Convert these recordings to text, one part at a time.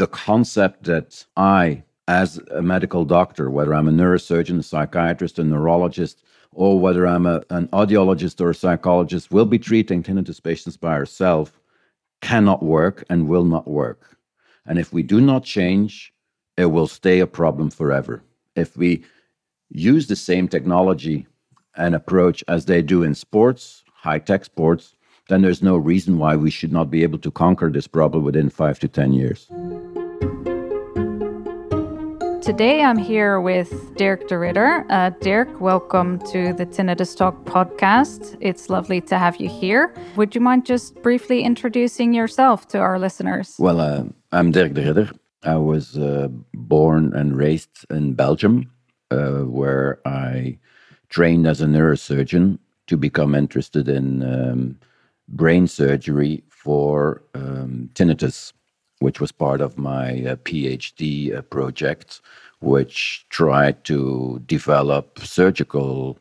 the concept that I, as a medical doctor, whether I'm a neurosurgeon, a psychiatrist, a neurologist, or whether I'm a, an audiologist or a psychologist, will be treating tinnitus patients by ourselves cannot work and will not work. And if we do not change, it will stay a problem forever. If we use the same technology and approach as they do in sports, high tech sports, then there's no reason why we should not be able to conquer this problem within five to 10 years. Today I'm here with Dirk de Ridder. Uh, Dirk, welcome to the Tinnitus Talk podcast. It's lovely to have you here. Would you mind just briefly introducing yourself to our listeners? Well, uh, I'm Dirk de Ridder. I was uh, born and raised in Belgium, uh, where I trained as a neurosurgeon to become interested in um, brain surgery for um, tinnitus, which was part of my uh, PhD uh, project, which tried to develop surgical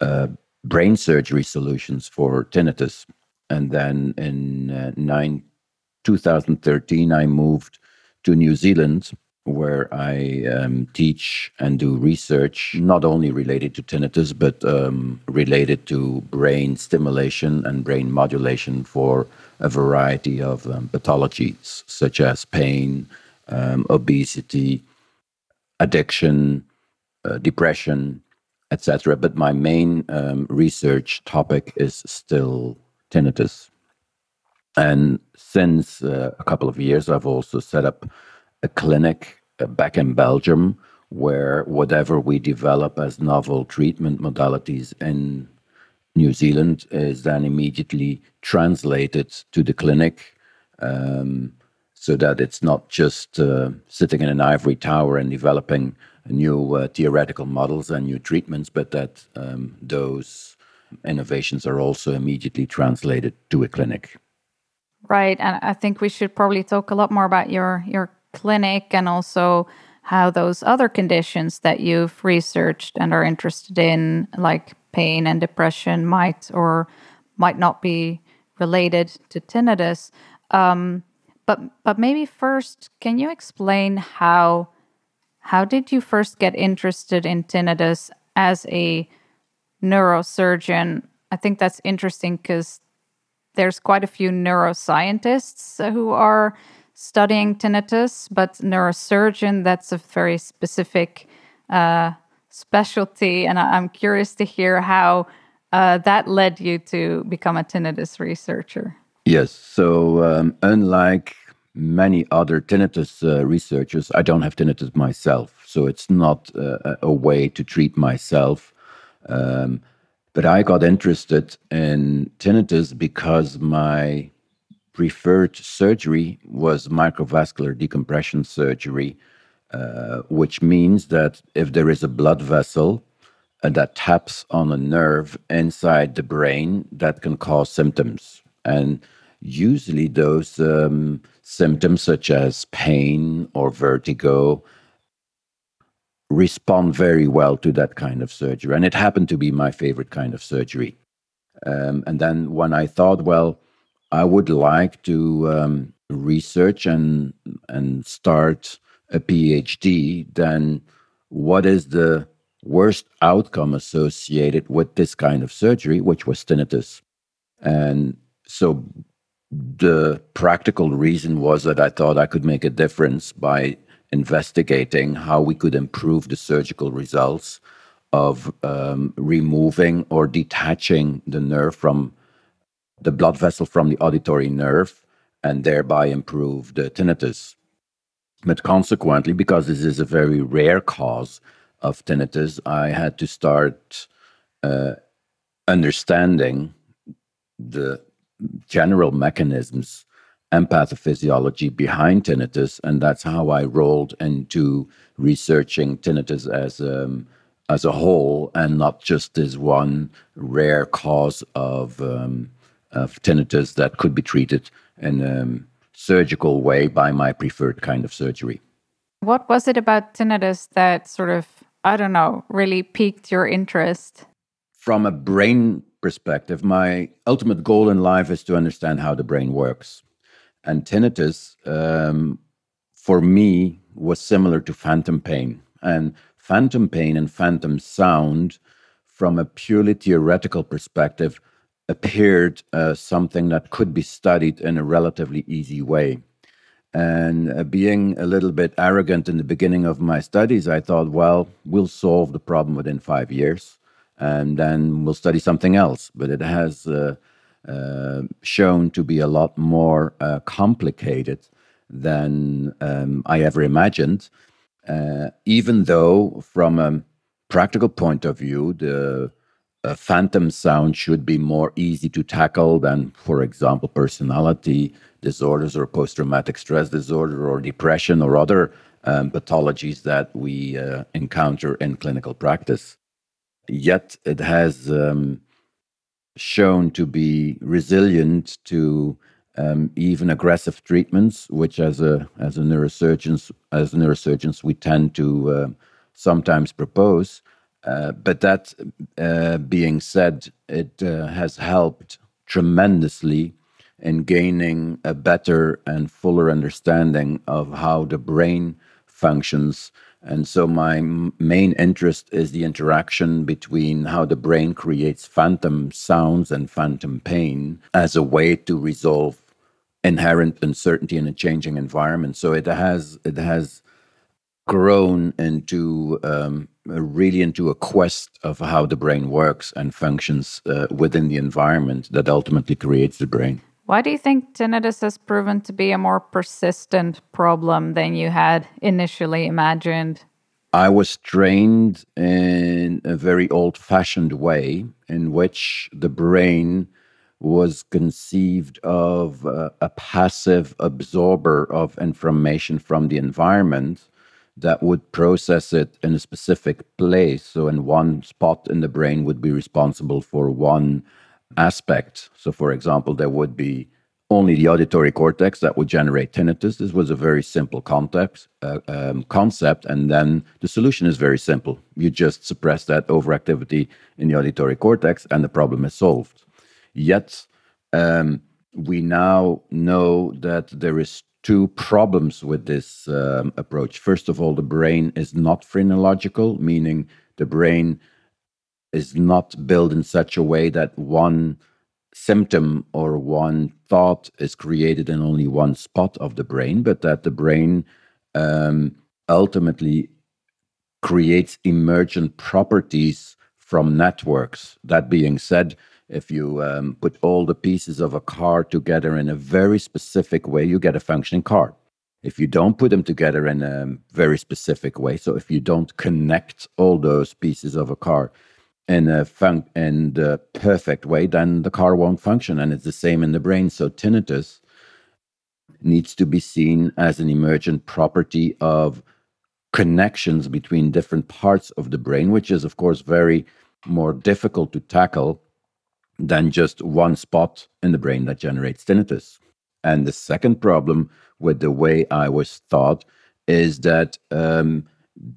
uh, brain surgery solutions for tinnitus. And then in uh, nine, 2013, I moved to New Zealand where I um, teach and do research, not only related to tinnitus, but um, related to brain stimulation and brain modulation for a variety of um, pathologies, such as pain, um, obesity, addiction, uh, depression, etc. But my main um, research topic is still tinnitus. And since uh, a couple of years, I've also set up a clinic uh, back in Belgium where whatever we develop as novel treatment modalities in New Zealand is then immediately translated to the clinic um, so that it's not just uh, sitting in an ivory tower and developing new uh, theoretical models and new treatments, but that um, those innovations are also immediately translated to a clinic. Right, and I think we should probably talk a lot more about your your clinic and also how those other conditions that you've researched and are interested in, like pain and depression, might or might not be related to tinnitus. Um, but but maybe first, can you explain how how did you first get interested in tinnitus as a neurosurgeon? I think that's interesting because there's quite a few neuroscientists who are studying tinnitus, but neurosurgeon, that's a very specific uh, specialty. And I'm curious to hear how uh, that led you to become a tinnitus researcher. Yes. So, um, unlike many other tinnitus uh, researchers, I don't have tinnitus myself. So, it's not uh, a way to treat myself. Um, but I got interested in tinnitus because my preferred surgery was microvascular decompression surgery, uh, which means that if there is a blood vessel uh, that taps on a nerve inside the brain, that can cause symptoms. And usually, those um, symptoms, such as pain or vertigo, respond very well to that kind of surgery. And it happened to be my favorite kind of surgery. Um, and then when I thought, well, I would like to um, research and and start a PhD, then what is the worst outcome associated with this kind of surgery, which was tinnitus? And so the practical reason was that I thought I could make a difference by investigating how we could improve the surgical results of um, removing or detaching the nerve from the blood vessel from the auditory nerve and thereby improve the tinnitus. But consequently, because this is a very rare cause of tinnitus, I had to start uh, understanding the general mechanisms and pathophysiology behind tinnitus, and that's how I rolled into researching tinnitus as um, as a whole, and not just as one rare cause of um, of tinnitus that could be treated in a surgical way by my preferred kind of surgery. What was it about tinnitus that sort of, I don't know, really piqued your interest? From a brain perspective, my ultimate goal in life is to understand how the brain works. And tinnitus, um, for me was similar to phantom pain. And phantom pain and phantom sound, from a purely theoretical perspective, appeared uh, something that could be studied in a relatively easy way. And uh, being a little bit arrogant in the beginning of my studies, I thought, well, we'll solve the problem within five years and then we'll study something else. But it has uh, uh, shown to be a lot more uh, complicated than um, I ever imagined. Uh, even though, from a practical point of view, the uh, phantom sound should be more easy to tackle than, for example, personality disorders or post traumatic stress disorder or depression or other um, pathologies that we uh, encounter in clinical practice. Yet it has um, shown to be resilient to um, even aggressive treatments, which as a as a neurosurgeons as neurosurgeons we tend to uh, sometimes propose. Uh, but that uh, being said, it uh, has helped tremendously in gaining a better and fuller understanding of how the brain functions. And so, my main interest is the interaction between how the brain creates phantom sounds and phantom pain as a way to resolve inherent uncertainty in a changing environment. So it has it has grown into um, really into a quest of how the brain works and functions uh, within the environment that ultimately creates the brain. Why do you think tinnitus has proven to be a more persistent problem than you had initially imagined? I was trained in a very old fashioned way in which the brain was conceived of uh, a passive absorber of information from the environment that would process it in a specific place. So, in one spot in the brain would be responsible for one aspect. So, for example, there would be only the auditory cortex that would generate tinnitus. This was a very simple context, uh, um, concept, and then the solution is very simple. You just suppress that overactivity in the auditory cortex, and the problem is solved. Yet, um, we now know that there is two problems with this um, approach. First of all, the brain is not phrenological, meaning the brain is not built in such a way that one symptom or one thought is created in only one spot of the brain, but that the brain um, ultimately creates emergent properties from networks. That being said, if you um, put all the pieces of a car together in a very specific way, you get a functioning car. If you don't put them together in a very specific way, so if you don't connect all those pieces of a car in a fun- in perfect way, then the car won't function. And it's the same in the brain. So tinnitus needs to be seen as an emergent property of connections between different parts of the brain, which is, of course, very more difficult to tackle than just one spot in the brain that generates tinnitus. And the second problem with the way I was taught is that um,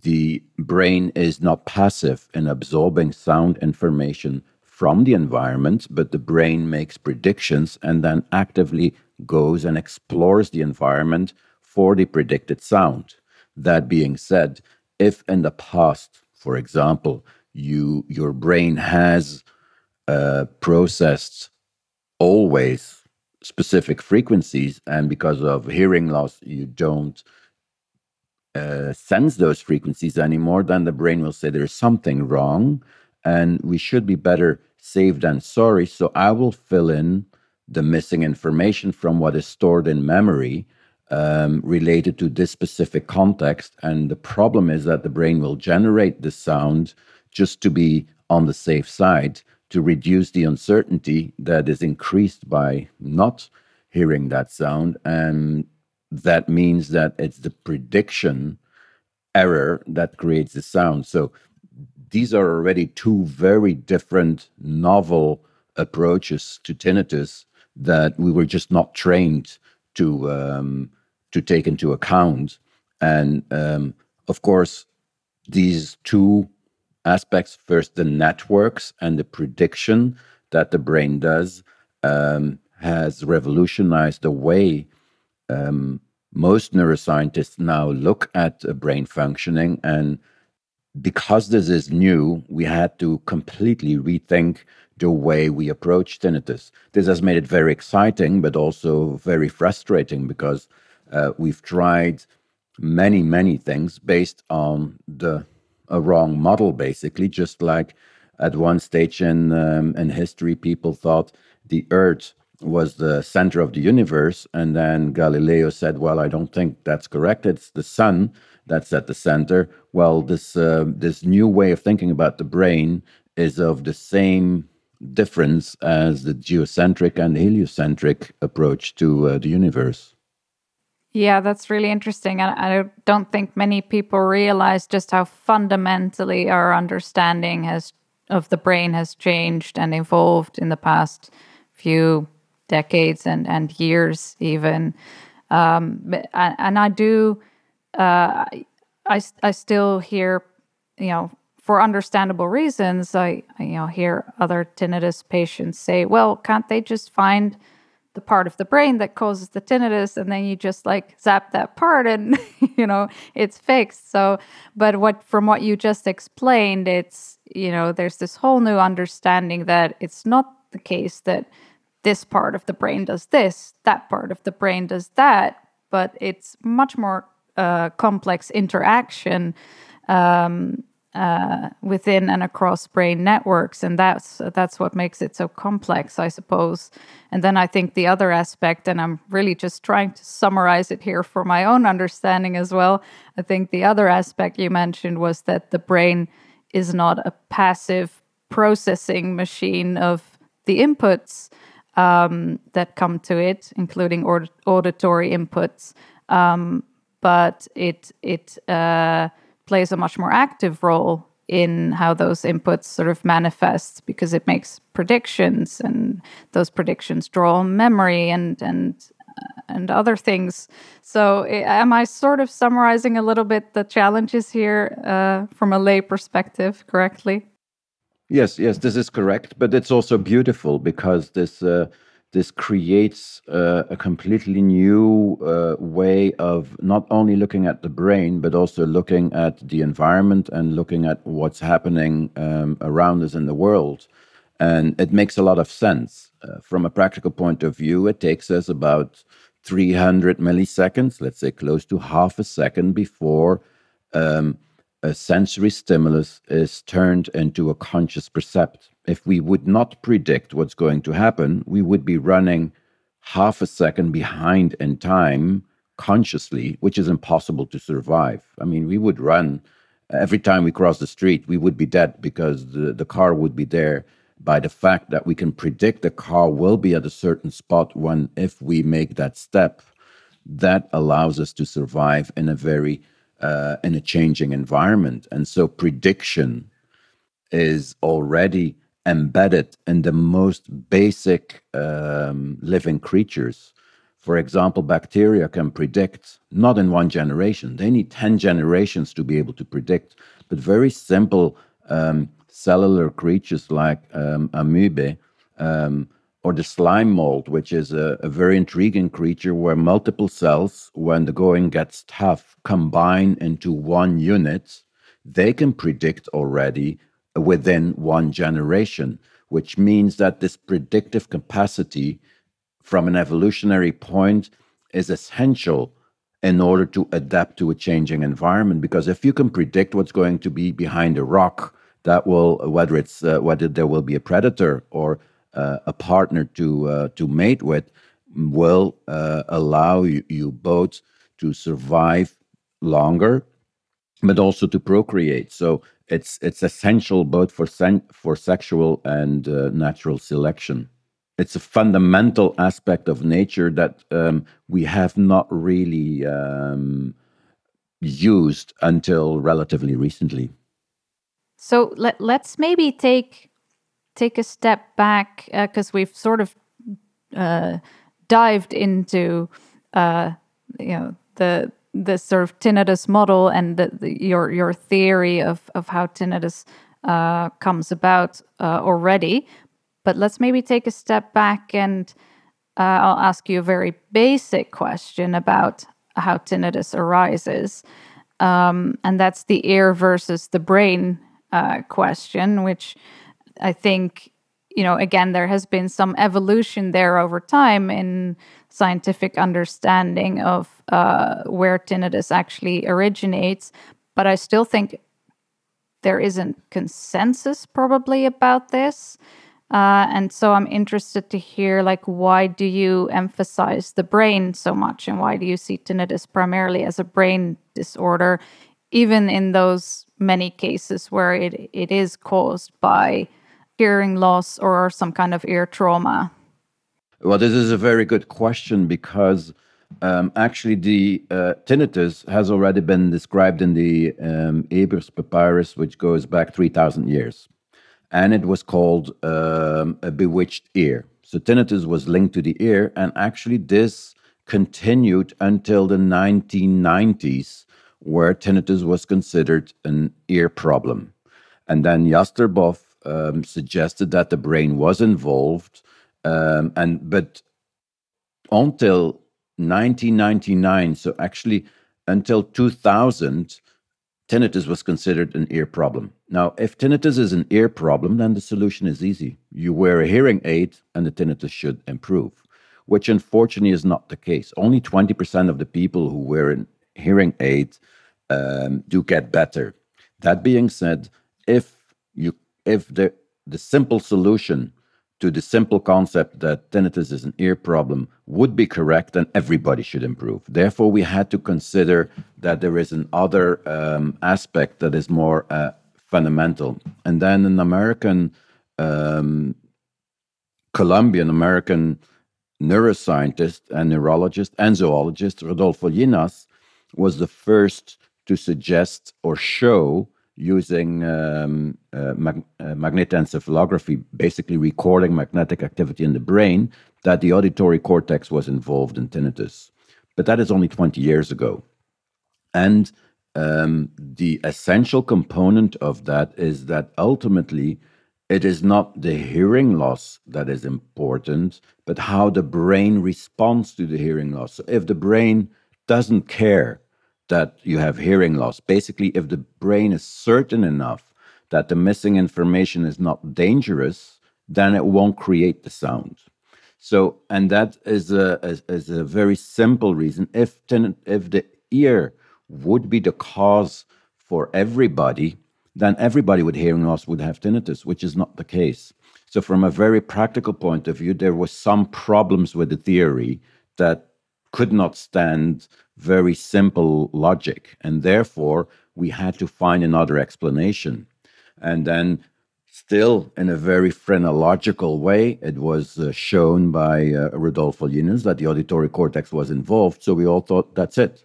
the brain is not passive in absorbing sound information from the environment, but the brain makes predictions and then actively goes and explores the environment for the predicted sound. That being said, if in the past, for example, you your brain has uh, processed always specific frequencies, and because of hearing loss, you don't uh, sense those frequencies anymore, then the brain will say there's something wrong and we should be better safe than sorry. So I will fill in the missing information from what is stored in memory um, related to this specific context. And the problem is that the brain will generate the sound just to be on the safe side to reduce the uncertainty that is increased by not hearing that sound. And that means that it's the prediction error that creates the sound. So these are already two very different novel approaches to tinnitus that we were just not trained to um, to take into account. And um, of course, these two aspects first, the networks and the prediction that the brain does um, has revolutionized the way um, most neuroscientists now look at uh, brain functioning and because this is new, we had to completely rethink the way we approach tinnitus. This has made it very exciting, but also very frustrating because uh, we've tried many, many things based on the a wrong model, basically. Just like at one stage in um, in history, people thought the Earth was the center of the universe, and then Galileo said, "Well, I don't think that's correct. It's the sun that's at the center." Well, this uh, this new way of thinking about the brain is of the same difference as the geocentric and heliocentric approach to uh, the universe. Yeah, that's really interesting. And I don't think many people realize just how fundamentally our understanding has of the brain has changed and evolved in the past few decades and, and years even. Um, and I do, uh, I, I still hear, you know, for understandable reasons, I, you know, hear other tinnitus patients say, well, can't they just find the part of the brain that causes the tinnitus and then you just like zap that part and you know it's fixed. So but what from what you just explained it's you know there's this whole new understanding that it's not the case that this part of the brain does this that part of the brain does that but it's much more uh, complex interaction um, uh, within and across brain networks, and that's that's what makes it so complex, I suppose. And then I think the other aspect, and I'm really just trying to summarize it here for my own understanding as well. I think the other aspect you mentioned was that the brain is not a passive processing machine of the inputs um, that come to it, including auditory inputs, um, but it it uh, plays a much more active role in how those inputs sort of manifest because it makes predictions and those predictions draw on memory and and uh, and other things. So, am I sort of summarizing a little bit the challenges here uh, from a lay perspective correctly? Yes, yes, this is correct. But it's also beautiful because this uh, this creates uh, a completely new uh, way of not only looking at the brain, but also looking at the environment and looking at what's happening um, around us in the world. And it makes a lot of sense. Uh, from a practical point of view, it takes us about 300 milliseconds, let's say close to half a second before um, a sensory stimulus is turned into a conscious percept. If we would not predict what's going to happen, we would be running half a second behind in time consciously, which is impossible to survive. I mean, we would run every time we cross the street, we would be dead because the, the car would be there by the fact that we can predict the car will be at a certain spot when if we make that step that allows us to survive in a very uh, in a changing environment. And so prediction is already embedded in the most basic um, living creatures. For example, bacteria can predict not in one generation, they need 10 generations to be able to predict, but very simple um, cellular creatures like um, amoeba um, or the slime mold, which is a, a, very intriguing creature where multiple cells, when the going gets tough, combine into one unit, they can predict already within one generation, which means that this predictive capacity from an evolutionary point is essential in order to adapt to a changing environment. Because if you can predict what's going to be behind a rock, that will whether it's uh, whether there will be a predator or uh, a partner to uh, to mate with will uh, allow you, you, both to survive longer, but also to procreate. So it's it's essential both for sen- for sexual and uh, natural selection. It's a fundamental aspect of nature that um, we have not really um, used until relatively recently. So let, let's maybe take take a step back because uh, we've sort of uh, dived into uh, you know the the sort of tinnitus model and the, the, your your theory of of how tinnitus uh, comes about uh, already. But let's maybe take a step back and uh, I'll ask you a very basic question about how tinnitus arises. Um, and that's the ear versus the brain uh, question, which I think, you know, again, there has been some evolution there over time in scientific understanding of uh, where tinnitus actually originates. But I still think there isn't consensus probably about this. Uh, and so I'm interested to hear, like, why do you emphasize the brain so much, and why do you see tinnitus primarily as a brain disorder, even in those many cases where it, it is caused by hearing loss or some kind of ear trauma? Well, this is a very good question because um, actually the uh, tinnitus has already been described in the um, Ebers Papyrus, which goes back 3,000 years and it was called um, a bewitched ear. So tinnitus was linked to the ear, and actually this continued until the 1990s, where tinnitus was considered an ear problem. And then Jastreboff um, suggested that the brain was involved, um, and but until 1999, so actually until 2000, tinnitus was considered an ear problem. Now, if tinnitus is an ear problem, then the solution is easy. You wear a hearing aid and the tinnitus should improve, which unfortunately is not the case. Only 20% of the people who wear a hearing aid um, do get better. That being said, if you if the the simple solution to the simple concept that tinnitus is an ear problem would be correct, and everybody should improve. Therefore, we had to consider that there is an other um, aspect that is more uh, fundamental. And then an American, um, Colombian American neuroscientist and neurologist and zoologist, Rodolfo Llinás, was the first to suggest or show using um, uh, mag- uh, magnetoencephalography, basically recording magnetic activity in the brain, that the auditory cortex was involved in tinnitus. But that is only 20 years ago. And um, the essential component of that is that ultimately it is not the hearing loss that is important, but how the brain responds to the hearing loss. So if the brain doesn't care that you have hearing loss. Basically, if the brain is certain enough that the missing information is not dangerous, then it won't create the sound. So, and that is a, is, is a very simple reason. If, ten, if the ear would be the cause for everybody, then everybody with hearing loss would have tinnitus, which is not the case. So, from a very practical point of view, there were some problems with the theory that could not stand very simple logic. And therefore, we had to find another explanation. And then, still in a very phrenological way, it was uh, shown by uh, Rodolfo Llinás that the auditory cortex was involved. So we all thought that's it.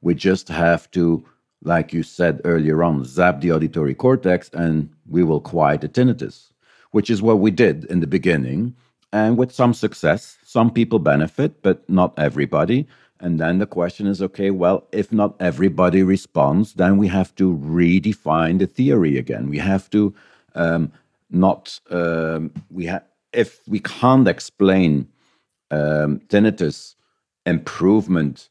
We just have to, like you said earlier on, zap the auditory cortex and we will quiet the tinnitus, which is what we did in the beginning. And with some success, some people benefit, but not everybody. And then the question is okay, well, if not everybody responds, then we have to redefine the theory again. We have to um, not, um, we have, if we can't explain um, tinnitus improvement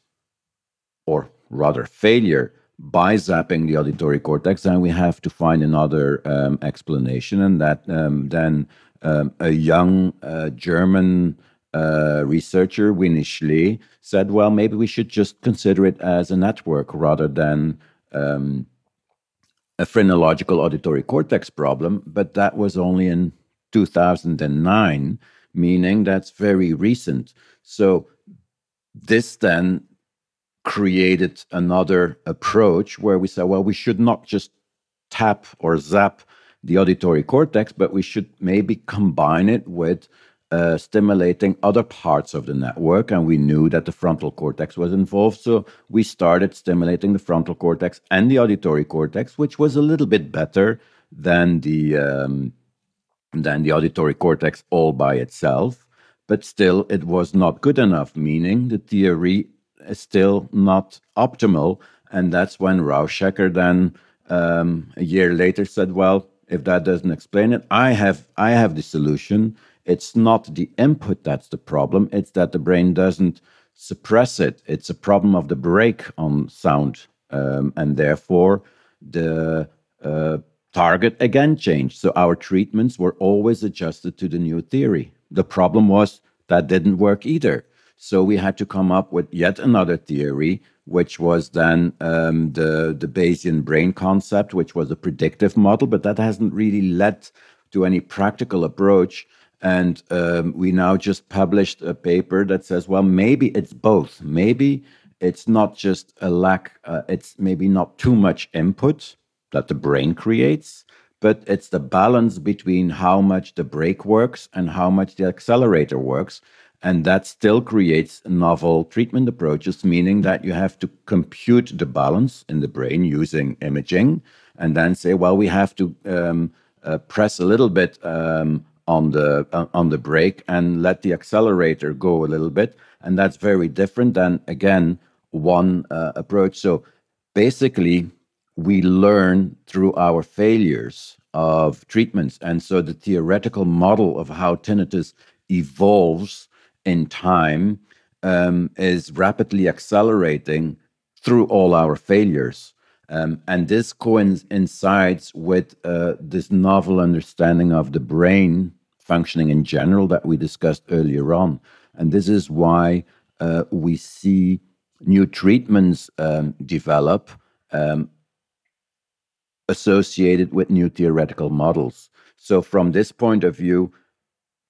or rather failure by zapping the auditory cortex, then we have to find another um, explanation. And that um, then um, a young uh, German uh, researcher, Winnie Schlee, said, well, maybe we should just consider it as a network rather than um, a phrenological auditory cortex problem. But that was only in 2009, meaning that's very recent. So this then created another approach where we said, well, we should not just tap or zap the auditory cortex, but we should maybe combine it with uh, stimulating other parts of the network, and we knew that the frontal cortex was involved. So we started stimulating the frontal cortex and the auditory cortex, which was a little bit better than the um, than the auditory cortex all by itself. But still, it was not good enough. Meaning, the theory is still not optimal, and that's when Rauschecker then um, a year later said, "Well, if that doesn't explain it, I have I have the solution." It's not the input that's the problem, it's that the brain doesn't suppress it. It's a problem of the brake on sound. Um, and therefore, the uh, target again changed. So our treatments were always adjusted to the new theory. The problem was that didn't work either. So we had to come up with yet another theory, which was then um, the, the Bayesian brain concept, which was a predictive model, but that hasn't really led to any practical approach. And um, we now just published a paper that says, well, maybe it's both. Maybe it's not just a lack, uh, it's maybe not too much input that the brain creates, but it's the balance between how much the brake works and how much the accelerator works. And that still creates novel treatment approaches, meaning that you have to compute the balance in the brain using imaging and then say, well, we have to um, uh, press a little bit um, on the on the brake and let the accelerator go a little bit, and that's very different than again one uh, approach. So basically, we learn through our failures of treatments, and so the theoretical model of how tinnitus evolves in time um, is rapidly accelerating through all our failures. Um, and this coincides with uh, this novel understanding of the brain functioning in general that we discussed earlier on. And this is why uh, we see new treatments um, develop um, associated with new theoretical models. So, from this point of view,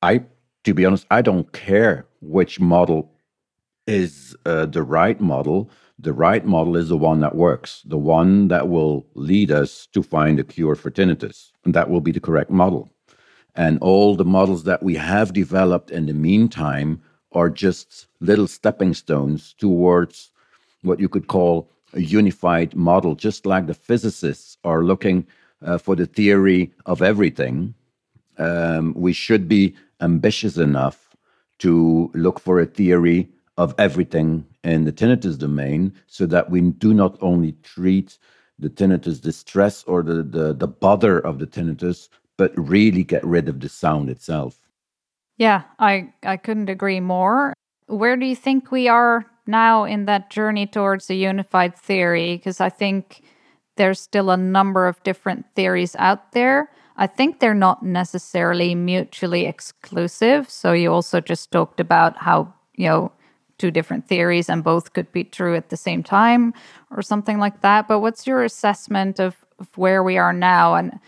I, to be honest, I don't care which model is uh, the right model the right model is the one that works, the one that will lead us to find a cure for tinnitus. And that will be the correct model. And all the models that we have developed in the meantime are just little stepping stones towards what you could call a unified model, just like the physicists are looking uh, for the theory of everything. Um, we should be ambitious enough to look for a theory of everything in the tinnitus domain so that we do not only treat the tinnitus distress or the, the, the bother of the tinnitus, but really get rid of the sound itself. Yeah, I, I couldn't agree more. Where do you think we are now in that journey towards a unified theory? Because I think there's still a number of different theories out there. I think they're not necessarily mutually exclusive. So you also just talked about how, you know, two different theories and both could be true at the same time or something like that. But what's your assessment of, of where we are now? And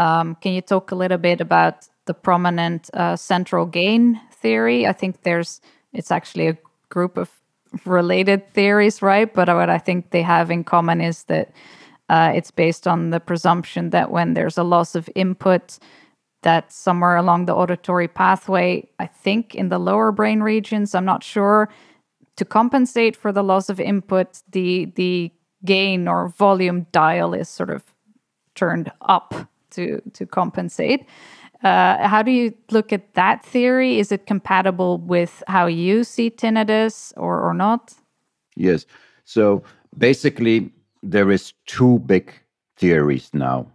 um, can you talk a little bit about the prominent uh, central gain theory? I think there's it's actually a group of related theories, right? But what I think they have in common is that uh, it's based on the presumption that when there's a loss of input, that somewhere along the auditory pathway, I think in the lower brain regions, I'm not sure, to compensate for the loss of input, the the gain or volume dial is sort of turned up to to compensate. Uh, how do you look at that theory? Is it compatible with how you see tinnitus or, or not? Yes. So basically, there is two big theories now.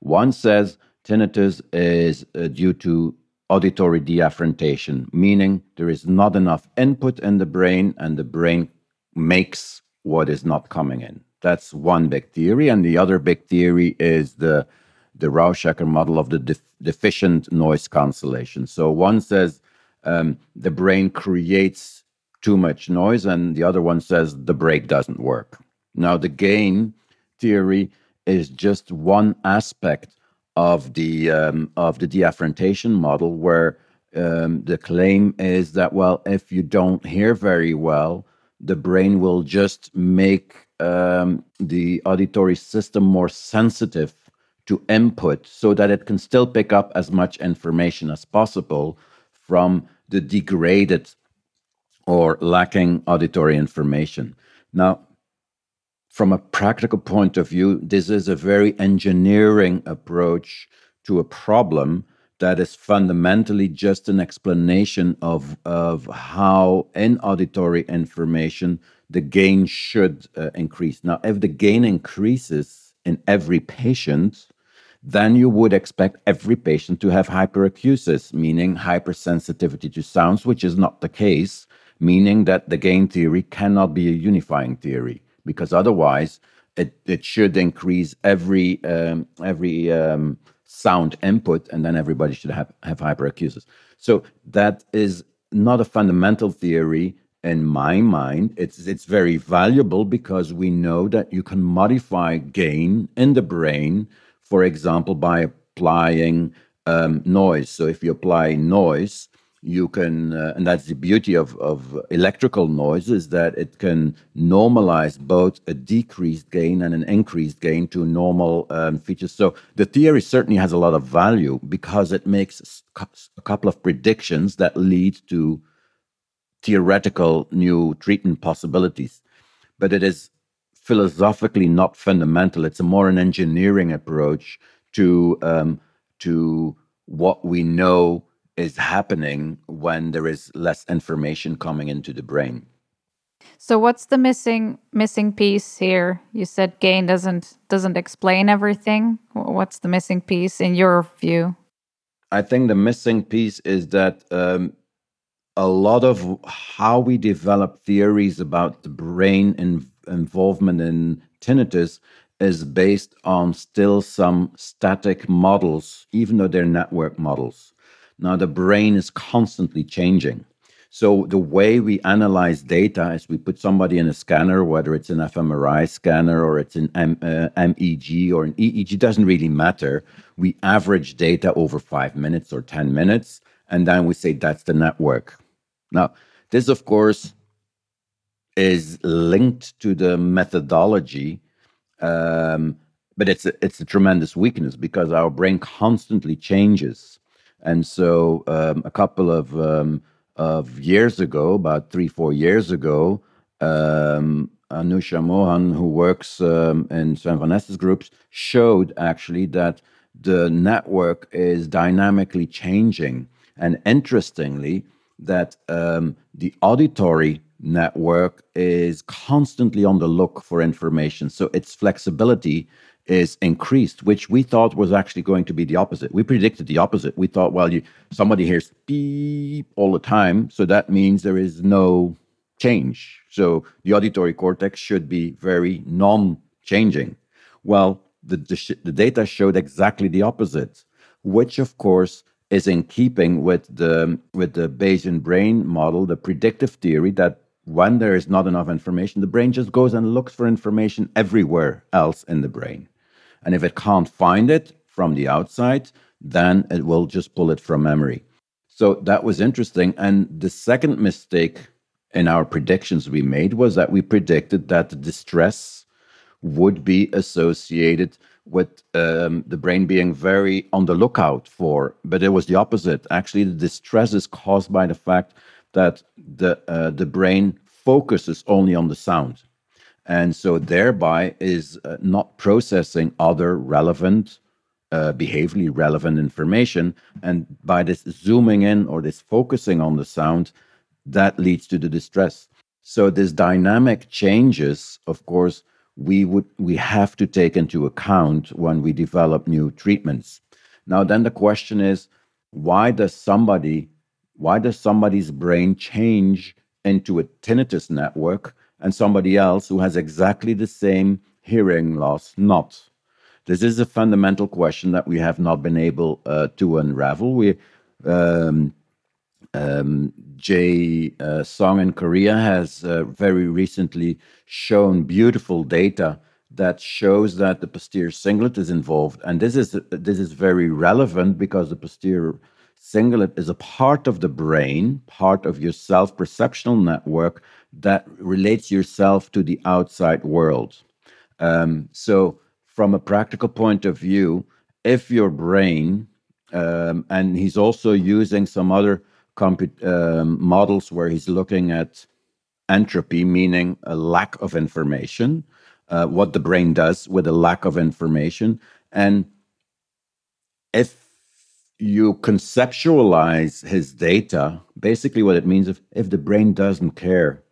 One says tinnitus is uh, due to auditory deafferentation, meaning there is not enough input in the brain and the brain makes what is not coming in. That's one big theory. And the other big theory is the, the Rauschecker model of the def- deficient noise cancellation. So one says um, the brain creates too much noise, and the other one says the brake doesn't work. Now, the gain theory is just one aspect of the um, of the deafferentation model, where um, the claim is that well, if you don't hear very well, the brain will just make um, the auditory system more sensitive to input, so that it can still pick up as much information as possible from the degraded or lacking auditory information. Now, from a practical point of view, this is a very engineering approach to a problem that is fundamentally just an explanation of, of how in auditory information the gain should uh, increase. Now, if the gain increases in every patient, then you would expect every patient to have hyperacusis, meaning hypersensitivity to sounds, which is not the case meaning that the gain theory cannot be a unifying theory because otherwise it, it should increase every um, every um, sound input and then everybody should have, have hyperacusis. So that is not a fundamental theory in my mind. It's it's very valuable because we know that you can modify gain in the brain, for example, by applying um, noise. So if you apply noise, you can, uh, and that's the beauty of, of electrical noise, is that it can normalize both a decreased gain and an increased gain to normal um, features. So the theory certainly has a lot of value because it makes a couple of predictions that lead to theoretical new treatment possibilities. But it is philosophically not fundamental. It's a more an engineering approach to um, to what we know is happening when there is less information coming into the brain. So what's the missing missing piece here? You said gain doesn't doesn't explain everything. What's the missing piece in your view? I think the missing piece is that um, a lot of how we develop theories about the brain in, involvement in tinnitus is based on still some static models, even though they're network models. Now, the brain is constantly changing. So, the way we analyze data is we put somebody in a scanner, whether it's an fMRI scanner or it's an M, uh, MEG or an EEG, doesn't really matter. We average data over five minutes or 10 minutes, and then we say that's the network. Now, this, of course, is linked to the methodology um, but it's a, it's a tremendous weakness because our brain constantly changes. And so, um, a couple of um, of years ago, about three four years ago, um, Anusha Mohan, who works um, in Sven Vanneste's groups, showed actually that the network is dynamically changing, and interestingly, that um, the auditory network is constantly on the look for information. So its flexibility is increased, which we thought was actually going to be the opposite. We predicted the opposite. We thought, well, you somebody hears beep all the time, so that means there is no change. So the auditory cortex should be very non-changing. Well, the, the, the data showed exactly the opposite, which of course is in keeping with the with the Bayesian brain model, the predictive theory that when there is not enough information, the brain just goes and looks for information everywhere else in the brain. And if it can't find it from the outside, then it will just pull it from memory. So that was interesting. And the second mistake in our predictions we made was that we predicted that the distress would be associated with um, the brain being very on the lookout for, but it was the opposite. Actually, the distress is caused by the fact that the uh, the brain focuses only on the sound, and so thereby is uh, not processing other relevant, uh, behaviorally relevant information. And by this zooming in or this focusing on the sound, that leads to the distress. So this dynamic changes, of course, we would we have to take into account when we develop new treatments. Now, then the question is, why does somebody why does somebody's brain change into a tinnitus network and somebody else who has exactly the same hearing loss not? This is a fundamental question that we have not been able uh, to unravel. We, um, um, Jay uh, Song in Korea has uh, very recently shown beautiful data that shows that the posterior cingulate is involved, and this is this is very relevant because the posterior Cingulate is a part of the brain, part of your self perceptual network that relates yourself to the outside world. Um, so, from a practical point of view, if your brain, um, and he's also using some other um, models where he's looking at entropy, meaning a lack of information, uh, what the brain does with a lack of information. And if you conceptualize his data, basically what it means if, if the brain doesn't care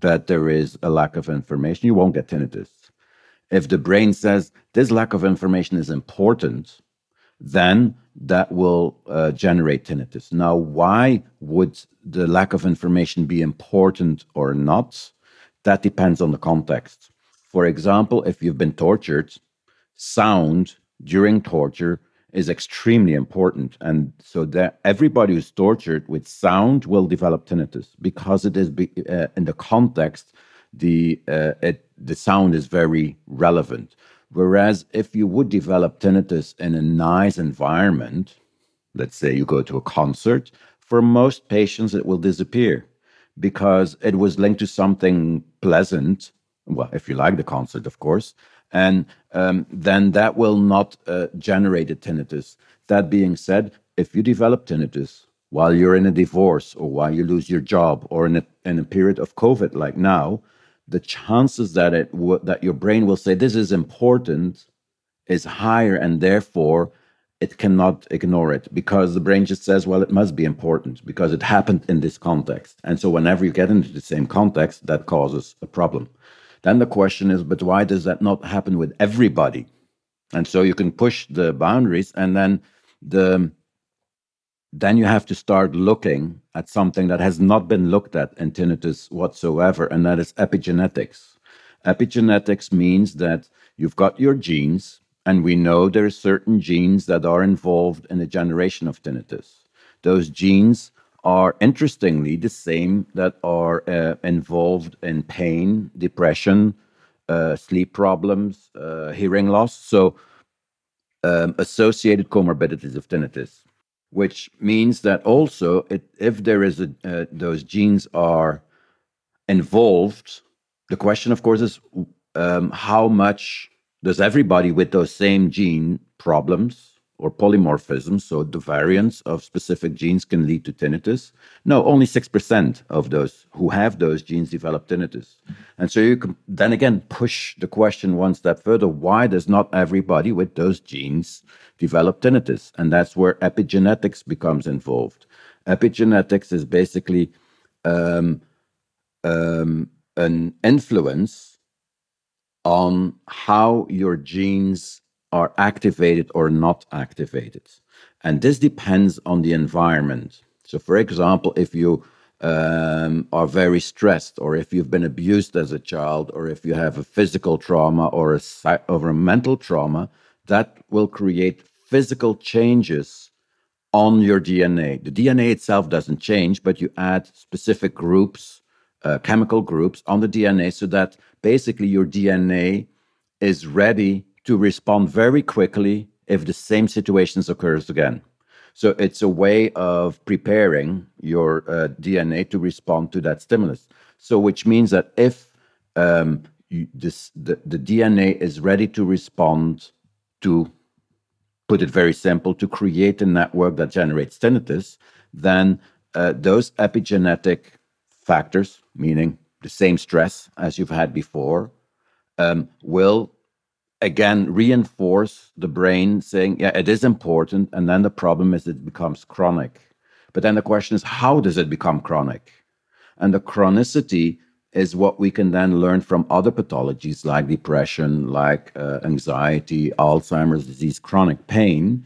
that there is a lack of information, you won't get tinnitus. If the brain says this lack of information is important, then that will uh, generate tinnitus. Now, why would the lack of information be important or not? That depends on the context. For example, if you've been tortured, sound during torture is extremely important. And so that everybody who's tortured with sound will develop tinnitus because it is be, uh, in the context, the, uh, it, the sound is very relevant. Whereas if you would develop tinnitus in a nice environment, let's say you go to a concert, for most patients it will disappear because it was linked to something pleasant. Well, if you like the concert, of course, and um, then that will not uh, generate a tinnitus. That being said, if you develop tinnitus while you're in a divorce or while you lose your job or in a, in a period of COVID like now, the chances that it w- that your brain will say this is important is higher and therefore it cannot ignore it because the brain just says well it must be important because it happened in this context. And so whenever you get into the same context that causes a problem. Then the question is but why does that not happen with everybody? And so you can push the boundaries and then the then you have to start looking at something that has not been looked at in tinnitus whatsoever, and that is epigenetics. Epigenetics means that you've got your genes, and we know there are certain genes that are involved in the generation of tinnitus. Those genes are interestingly the same that are uh, involved in pain, depression, uh, sleep problems, uh, hearing loss. So, um, associated comorbidities of tinnitus which means that also it, if there is a, uh, those genes are involved, the question, of course, is um, how much does everybody with those same gene problems or polymorphisms, so the variants of specific genes can lead to tinnitus. No, only 6% of those who have those genes develop tinnitus. And so you can then again push the question one step further why does not everybody with those genes develop tinnitus? And that's where epigenetics becomes involved. Epigenetics is basically um, um, an influence on how your genes are activated or not activated. And this depends on the environment. So, for example, if you um, are very stressed, or if you've been abused as a child, or if you have a physical trauma or a, or a mental trauma, that will create physical changes on your DNA. The DNA itself doesn't change, but you add specific groups, uh, chemical groups on the DNA so that basically your DNA is ready to respond very quickly if the same situations occurs again. So it's a way of preparing your uh, DNA to respond to that stimulus. So which means that if um, you, this, the, the DNA is ready to respond to, put it very simple, to create a network that generates tinnitus, then uh, those epigenetic factors, meaning the same stress as you've had before, um, will again reinforce the brain saying, yeah, it is important. And then the problem is it becomes chronic. But then the question is, how does it become chronic? And the chronicity is what we can then learn from other pathologies like depression, like uh, anxiety, Alzheimer's disease, chronic pain,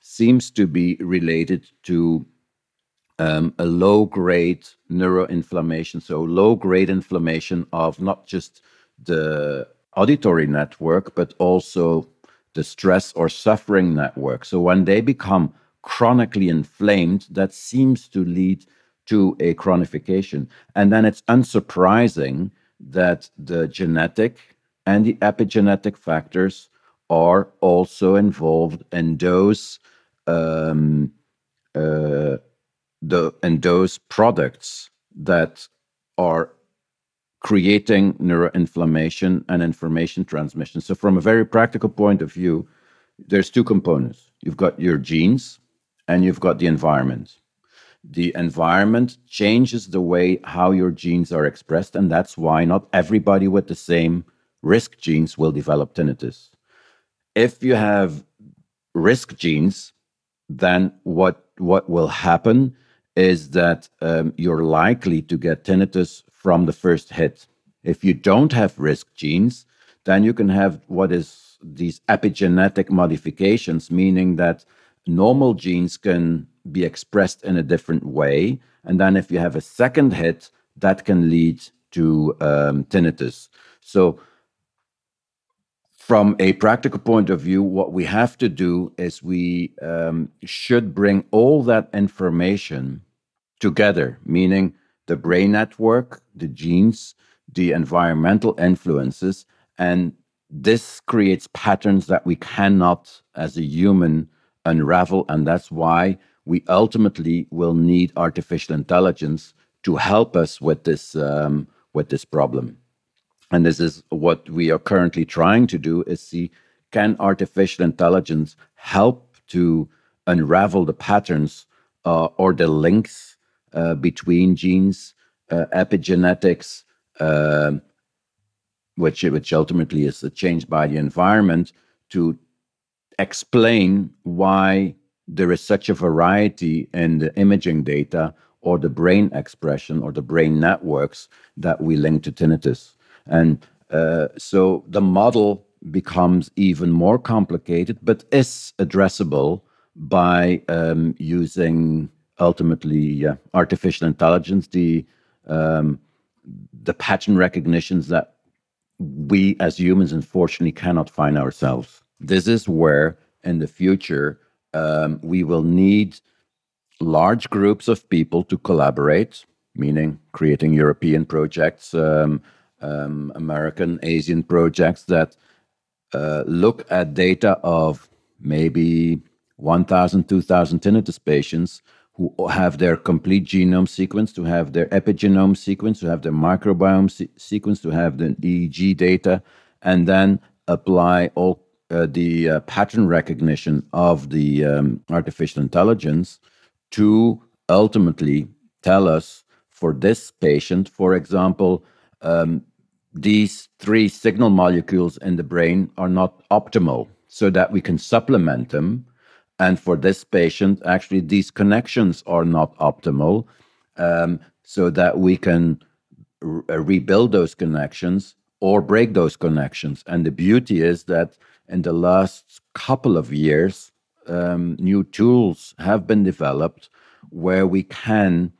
seems to be related to um, a low grade neuroinflammation. So, low grade inflammation of not just the auditory network, but also the stress or suffering network. So when they become chronically inflamed, that seems to lead to a chronification. And then it's unsurprising that the genetic and the epigenetic factors are also involved in those um, uh, the in those products that are creating neuroinflammation and information transmission. So, from a very practical point of view, there's two components you've got your genes and you've got the environment. The environment changes the way how your genes are expressed, and that's why not everybody with the same risk genes will develop tinnitus. If you have risk genes, then what what will happen is that um, you're likely to get tinnitus from the first hit. If you don't have risk genes, then you can have what is these epigenetic modifications, meaning that normal genes can be expressed in a different way. And then if you have a second hit, that can lead to um, tinnitus. So, from a practical point of view, what we have to do is we um, should bring all that information together, meaning the brain network, the genes, the environmental influences, and this creates patterns that we cannot, as a human, unravel. And that's why we ultimately will need artificial intelligence to help us with this um, with this problem. And this is what we are currently trying to do: is see can artificial intelligence help to unravel the patterns uh, or the links between genes, uh, epigenetics, um, which which ultimately is changed by the environment, to explain why there is such a variety in the imaging data or the brain expression or the brain networks that we link to tinnitus. And uh, so the model becomes even more complicated, but is addressable by um, using ultimately uh, artificial intelligence, the um, the pattern recognitions that we as humans unfortunately cannot find ourselves. This is where in the future um, we will need large groups of people to collaborate, meaning creating European projects, um, um, American, Asian projects that uh, look at data of maybe 1,000, 2,000 tinnitus patients have their complete genome sequence, to have their epigenome sequence, to have their microbiome se- sequence, to have the EEG data, and then apply all uh, the uh, pattern recognition of the um, artificial intelligence to ultimately tell us for this patient, for example, um, these three signal molecules in the brain are not optimal so that we can supplement them. And for this patient, actually, these connections are not optimal um, so that we can uh, rebuild those connections or break those connections. And the beauty is that in the last couple of years, um, new tools have been developed where we can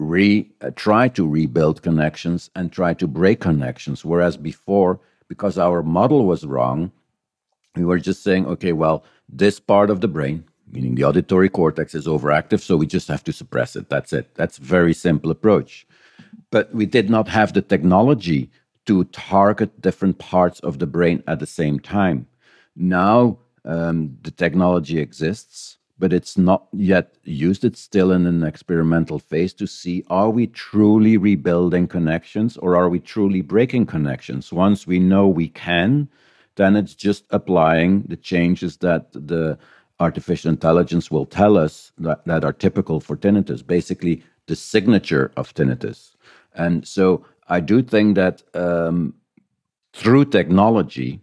re uh, try to rebuild connections and try to break connections. Whereas before, because our model was wrong, we were just saying, okay, well, this part of the brain, meaning the auditory cortex, is overactive, so we just have to suppress it. That's it. That's a very simple approach. But we did not have the technology to target different parts of the brain at the same time. Now um, the technology exists, but it's not yet used. It's still in an experimental phase to see are we truly rebuilding connections or are we truly breaking connections? Once we know we can, then it's just applying the changes that the artificial intelligence will tell us that, that are typical for tinnitus, basically the signature of tinnitus. And so I do think that um, through technology,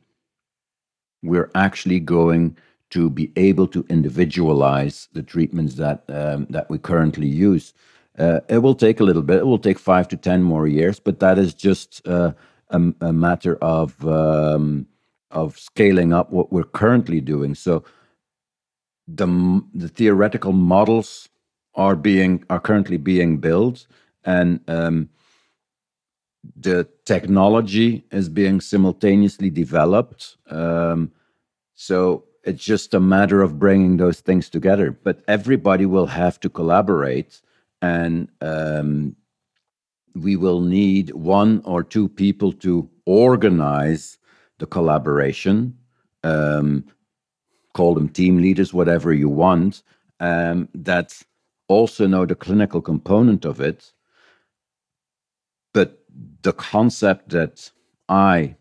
we're actually going to be able to individualize the treatments that um, that we currently use. Uh, it will take a little bit. It will take five to ten more years, but that is just uh, a, a, matter of um, of scaling up what we're currently doing. So the the theoretical models are being are currently being built, and um, the technology is being simultaneously developed. Um, so it's just a matter of bringing those things together. But everybody will have to collaborate, and um, we will need one or two people to organize the collaboration. Um, call them team leaders, whatever you want, um, that also know the clinical component of it. But the concept that I,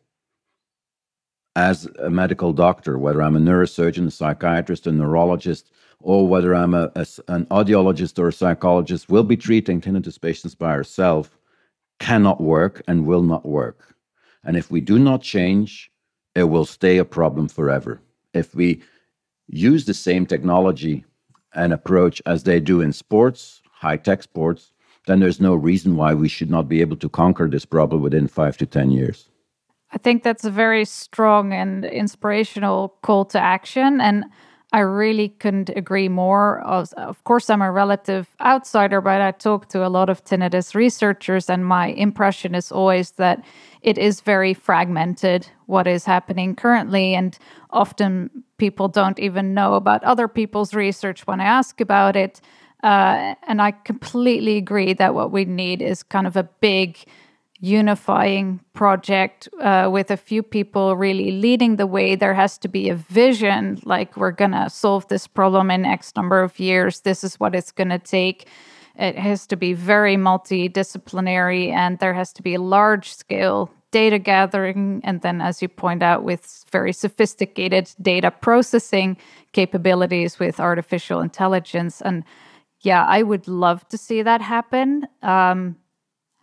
as a medical doctor, whether I'm a neurosurgeon, a psychiatrist, a neurologist, or whether I'm a, a, an audiologist or a psychologist, will be treating tinnitus patients by ourselves, cannot work and will not work. And if we do not change, it will stay a problem forever. If we use the same technology and approach as they do in sports, high tech sports, then there's no reason why we should not be able to conquer this problem within five to 10 years. I think that's a very strong and inspirational call to action. And I really couldn't agree more. Of course, I'm a relative outsider, but I talk to a lot of tinnitus researchers, and my impression is always that it is very fragmented what is happening currently. And often people don't even know about other people's research when I ask about it. Uh, and I completely agree that what we need is kind of a big unifying project uh, with a few people really leading the way. There has to be a vision, like we're going to solve this problem in X number of years. This is what it's going to take. It has to be very multidisciplinary and there has to be large scale data gathering. And then, as you point out, with very sophisticated data processing capabilities with artificial intelligence. And yeah, I would love to see that happen. Um,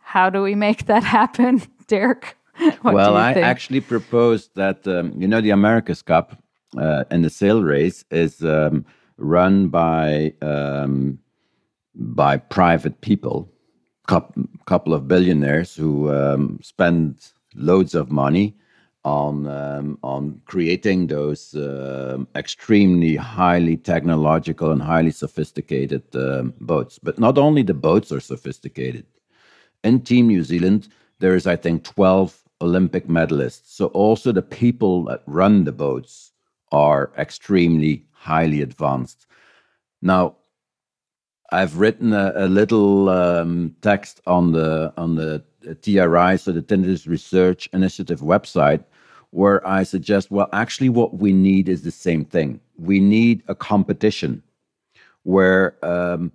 how do we make that happen, Dirk? well, I actually proposed that um, you know the America's Cup uh, and the sail race is um, run by um, by private people, couple of billionaires who um, spend loads of money on um, on creating those uh, extremely highly technological and highly sophisticated boats. But not only the boats are sophisticated in Team New Zealand, there is, I think, 12 Olympic medalists. So also the people that run the boats are extremely highly advanced. Now, I've written a, a little um, text on the on the TRI, so the Tinnitus Research Initiative website, where I suggest, well, actually, what we need is the same thing. We need a competition where um,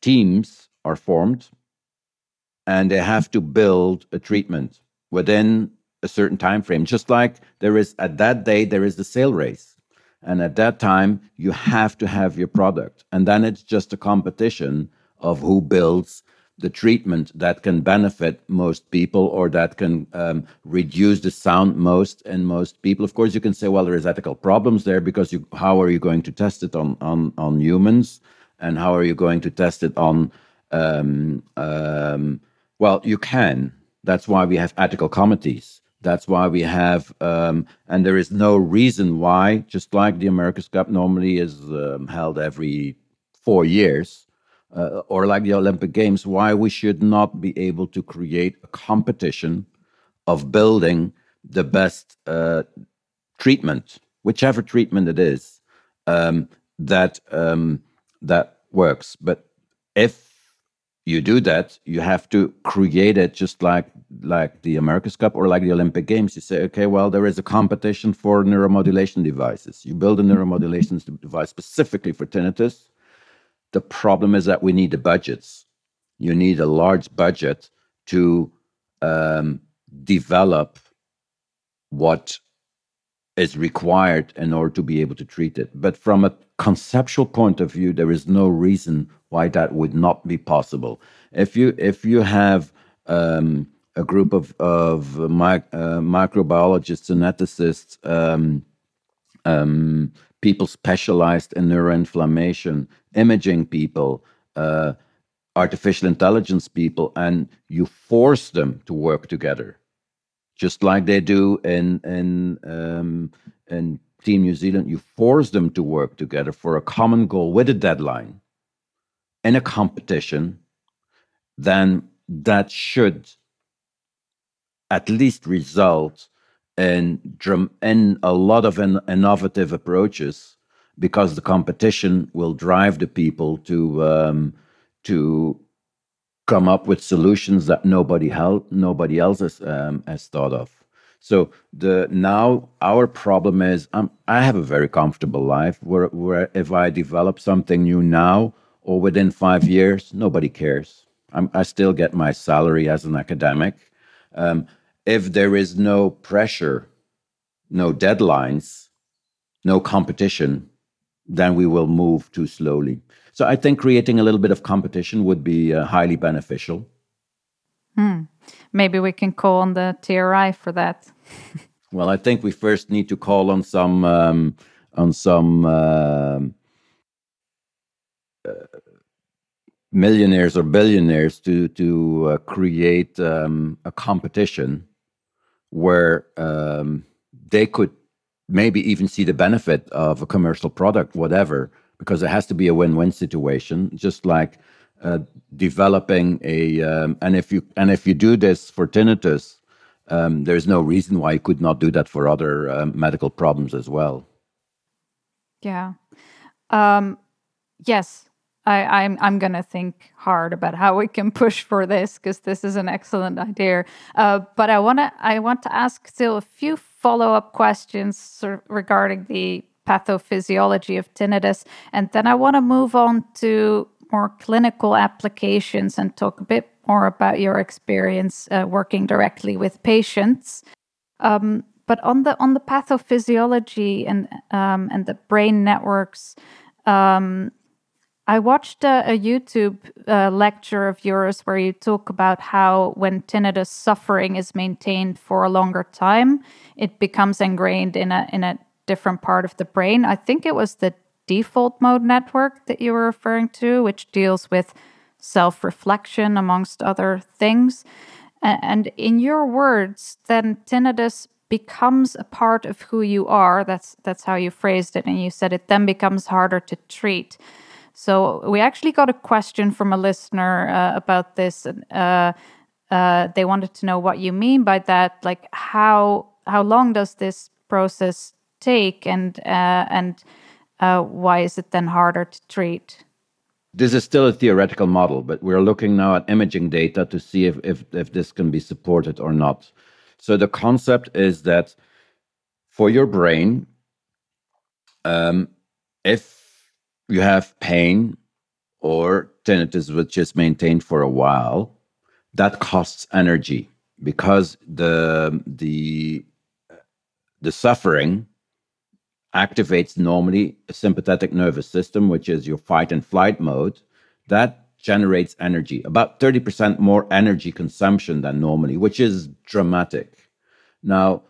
teams are formed and they have to build a treatment within a certain time frame. Just like there is at that day there is the sail race. And at that time you have to have your product. And then it's just a competition of who builds the treatment that can benefit most people or that can um, reduce the sound most in most people. Of course you can say well there is ethical problems there because you how are you going to test it on on on humans? And how are you going to test it on um, um, well, you can. That's why we have ethical committees. That's why we have, um, and there is no reason why, just like the America's Cup normally is um, held every four years, uh, or like the Olympic Games, why we should not be able to create a competition of building the best uh, treatment, whichever treatment it is, um, that um, that works. But if you do that, you have to create it just like like the America's Cup or like the Olympic Games. You say, okay, well, there is a competition for neuromodulation devices. You build a neuromodulation device specifically for tinnitus. The problem is that we need the budgets. You need a large budget to um, develop what is required in order to be able to treat it. But from a conceptual point of view, there is no reason why that would not be possible. If you if you have um, a group of of my, uh, microbiologists, geneticists, um, um, people specialized in neuroinflammation, imaging people, uh, artificial intelligence people, and you force them to work together, just like they do in in um, in Team New Zealand. You force them to work together for a common goal with a deadline in a competition, then that should at least result in, in a lot of in, innovative approaches because the competition will drive the people to um, to come up with solutions that nobody hel- nobody else has, um, has thought of. So the now our problem is um, I have a very comfortable life where, where if I develop something new now, or within five years, nobody cares. I'm, i still get my salary as an academic. Um, if there is no pressure, no deadlines, no competition, then we will move too slowly. So I think creating a little bit of competition would be uh, highly beneficial. Hmm. Maybe we can call on the TRI for that. well, I think we first need to call on some um, on some. Uh, millionaires or billionaires to to uh, create um, a competition where um, they could maybe even see the benefit of a commercial product, whatever, because it has to be a win-win situation. Just like uh, developing a, um, and if you and if you do this for tinnitus, um, there's no reason why you could not do that for other um, medical problems as well. Yeah. Um, yes, I, I'm I'm gonna think hard about how we can push for this because this is an excellent idea. Uh, but I wanna I want to ask still a few follow up questions regarding the pathophysiology of tinnitus, and then I want to move on to more clinical applications and talk a bit more about your experience uh, working directly with patients. Um, but on the on the pathophysiology and um, and the brain networks. Um, I watched a, a YouTube uh, lecture of yours where you talk about how when tinnitus suffering is maintained for a longer time, it becomes ingrained in a in a different part of the brain. I think it was the default mode network that you were referring to, which deals with self reflection amongst other things. And in your words, then tinnitus becomes a part of who you are. That's that's how you phrased it, and you said it then becomes harder to treat. So we actually got a question from a listener uh, about this. Uh, uh, they wanted to know what you mean by that. Like how how long does this process take, and uh, and uh, why is it then harder to treat? This is still a theoretical model, but we're looking now at imaging data to see if, if, if this can be supported or not. So the concept is that for your brain, um, if you have pain or tinnitus which is maintained for a while that costs energy because the the the suffering activates normally a sympathetic nervous system which is your fight and flight mode that generates energy about 30% more energy consumption than normally which is dramatic now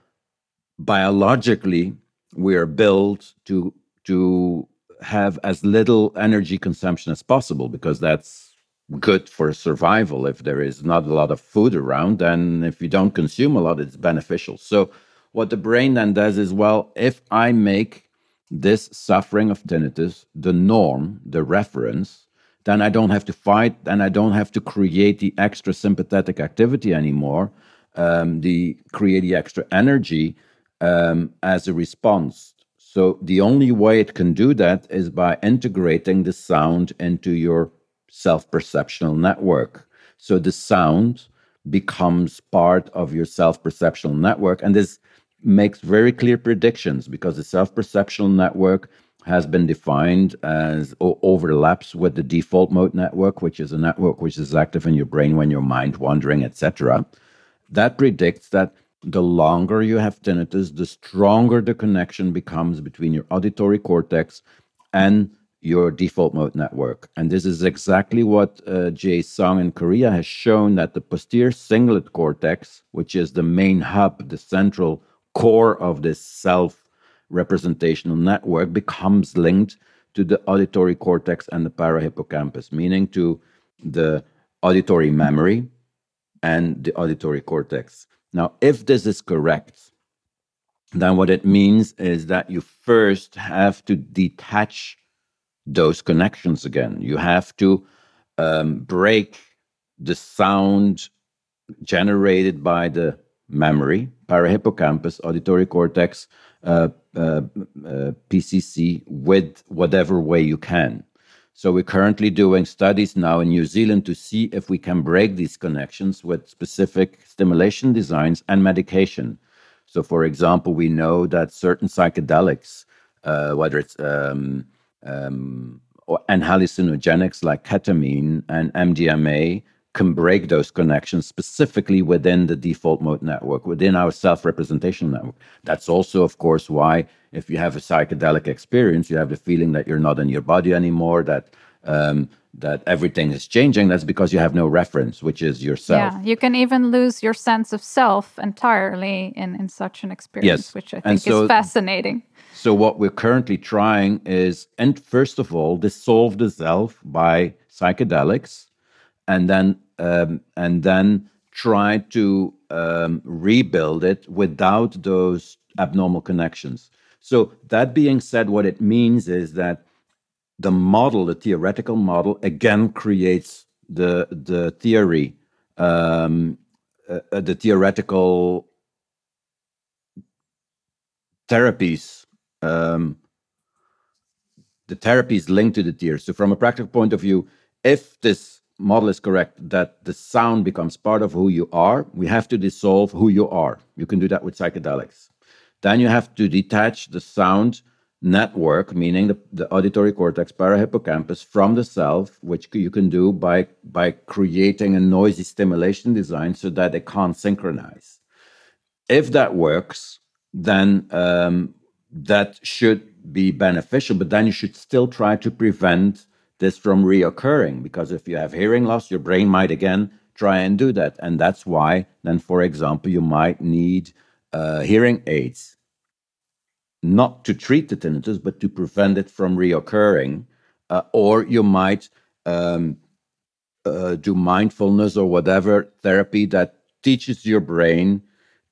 biologically we are built to to have as little energy consumption as possible because that's good for survival. If there is not a lot of food around, then if you don't consume a lot, it's beneficial. So, what the brain then does is well, if I make this suffering of tinnitus the norm, the reference, then I don't have to fight, then I don't have to create the extra sympathetic activity anymore, um, the create the extra energy um, as a response so the only way it can do that is by integrating the sound into your self perceptual network. So the sound becomes part of your self perceptual network. And this makes very clear predictions because the self perceptual network has been defined as overlaps with the default mode network, which is a network which is active in your brain when you're mind wandering, etc. That predicts that the longer you have tinnitus, the stronger the connection becomes between your auditory cortex and your default mode network. And this is exactly what uh, Jae Song in Korea has shown that the posterior cingulate cortex, which is the main hub, the central core of this self representational network, becomes linked to the auditory cortex and the parahippocampus, meaning to the auditory memory and the auditory cortex. Now, if this is correct, then what it means is that you first have to detach those connections again. You have to um, break the sound generated by the memory, parahippocampus, auditory cortex, uh, uh, uh, PCC, with whatever way you can. So we're currently doing studies now in New Zealand to see if we can break these connections with specific stimulation designs and medication. So, for example, we know that certain psychedelics, uh, whether it's um, um, or, and hallucinogenics like ketamine and MDMA, can break those connections specifically within the default mode network, within our self representation network. That's also, of course, why if you have a psychedelic experience, you have the feeling that you're not in your body anymore, that um, that everything is changing. That's because you have no reference, which is yourself. Yeah, you can even lose your sense of self entirely in in such an experience, yes. which I think so, is fascinating. So what we're currently trying is, and first of all, dissolve the self by psychedelics, and then um, and then try to um, rebuild it without those abnormal connections. So, that being said, what it means is that the model, the theoretical model, again creates the the theory, um, uh, the theoretical therapies. Um, the therapies linked to the tears. So, from a practical point of view, if this model is correct that the sound becomes part of who you are, we have to dissolve who you are. You can do that with psychedelics. Then you have to detach the sound network, meaning the, the auditory cortex, parahippocampus, from the self, which you can do by, by creating a noisy stimulation design so that they can't synchronize. If that works, then um, that should be beneficial, but then you should still try to prevent this from reoccurring because if you have hearing loss, your brain might again try and do that. And that's why, then, for example, you might need uh, hearing aids, not to treat the tinnitus, but to prevent it from reoccurring. Uh, or you might um, uh, do mindfulness or whatever therapy that teaches your brain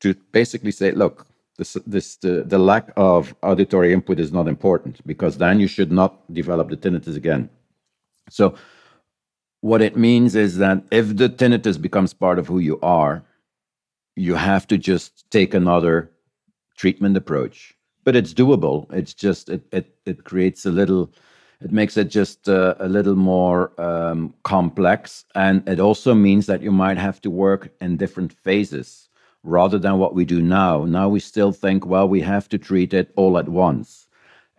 to basically say, look, this, this the, the lack of auditory input is not important because then you should not develop the tinnitus again. So, what it means is that if the tinnitus becomes part of who you are, you have to just take another treatment approach. But it's doable. It's just it it, it creates a little. It makes it just uh, a little more um, complex, and it also means that you might have to work in different phases rather than what we do now. Now we still think, well, we have to treat it all at once.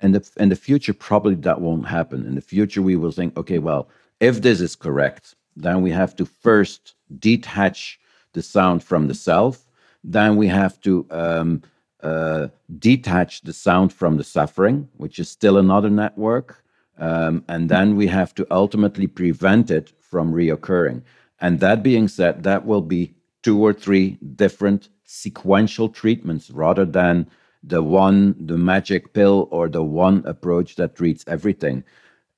And the, in the future, probably that won't happen. In the future, we will think, okay, well, if this is correct, then we have to first detach the sound from the self. Then we have to um, uh, detach the sound from the suffering, which is still another network. Um, and then we have to ultimately prevent it from reoccurring. And that being said, that will be two or three different sequential treatments rather than the one the magic pill or the one approach that treats everything.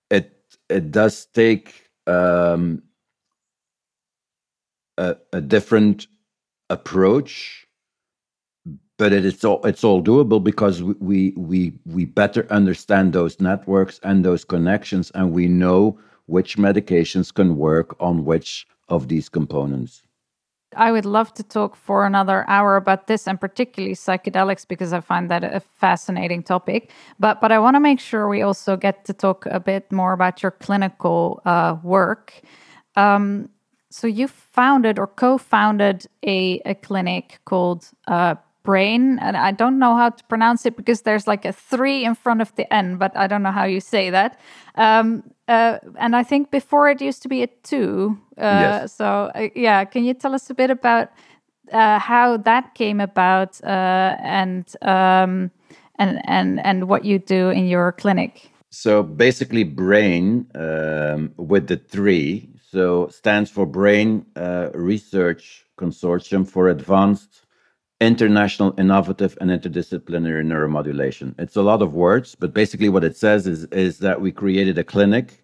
It it does take um, a, a different approach but it is all it's all doable because we we we better understand those networks and those connections and we know which medications can work on which of these components I would love to talk for another hour about this and particularly psychedelics because I find that a fascinating topic. But but I want to make sure we also get to talk a bit more about your clinical uh, work. Um, so you founded or co-founded a, a clinic called uh, Brain, and I don't know how to pronounce it because there's like a three in front of the N, but I don't know how you say that. Um, uh, and I think before it used to be a two. Uh, yes. So uh, yeah, can you tell us a bit about uh, how that came about uh, and um, and and and what you do in your clinic? So basically, Brain um, with the three so stands for Brain uh, Research Consortium for Advanced international innovative and interdisciplinary neuromodulation. It's a lot of words but basically what it says is is that we created a clinic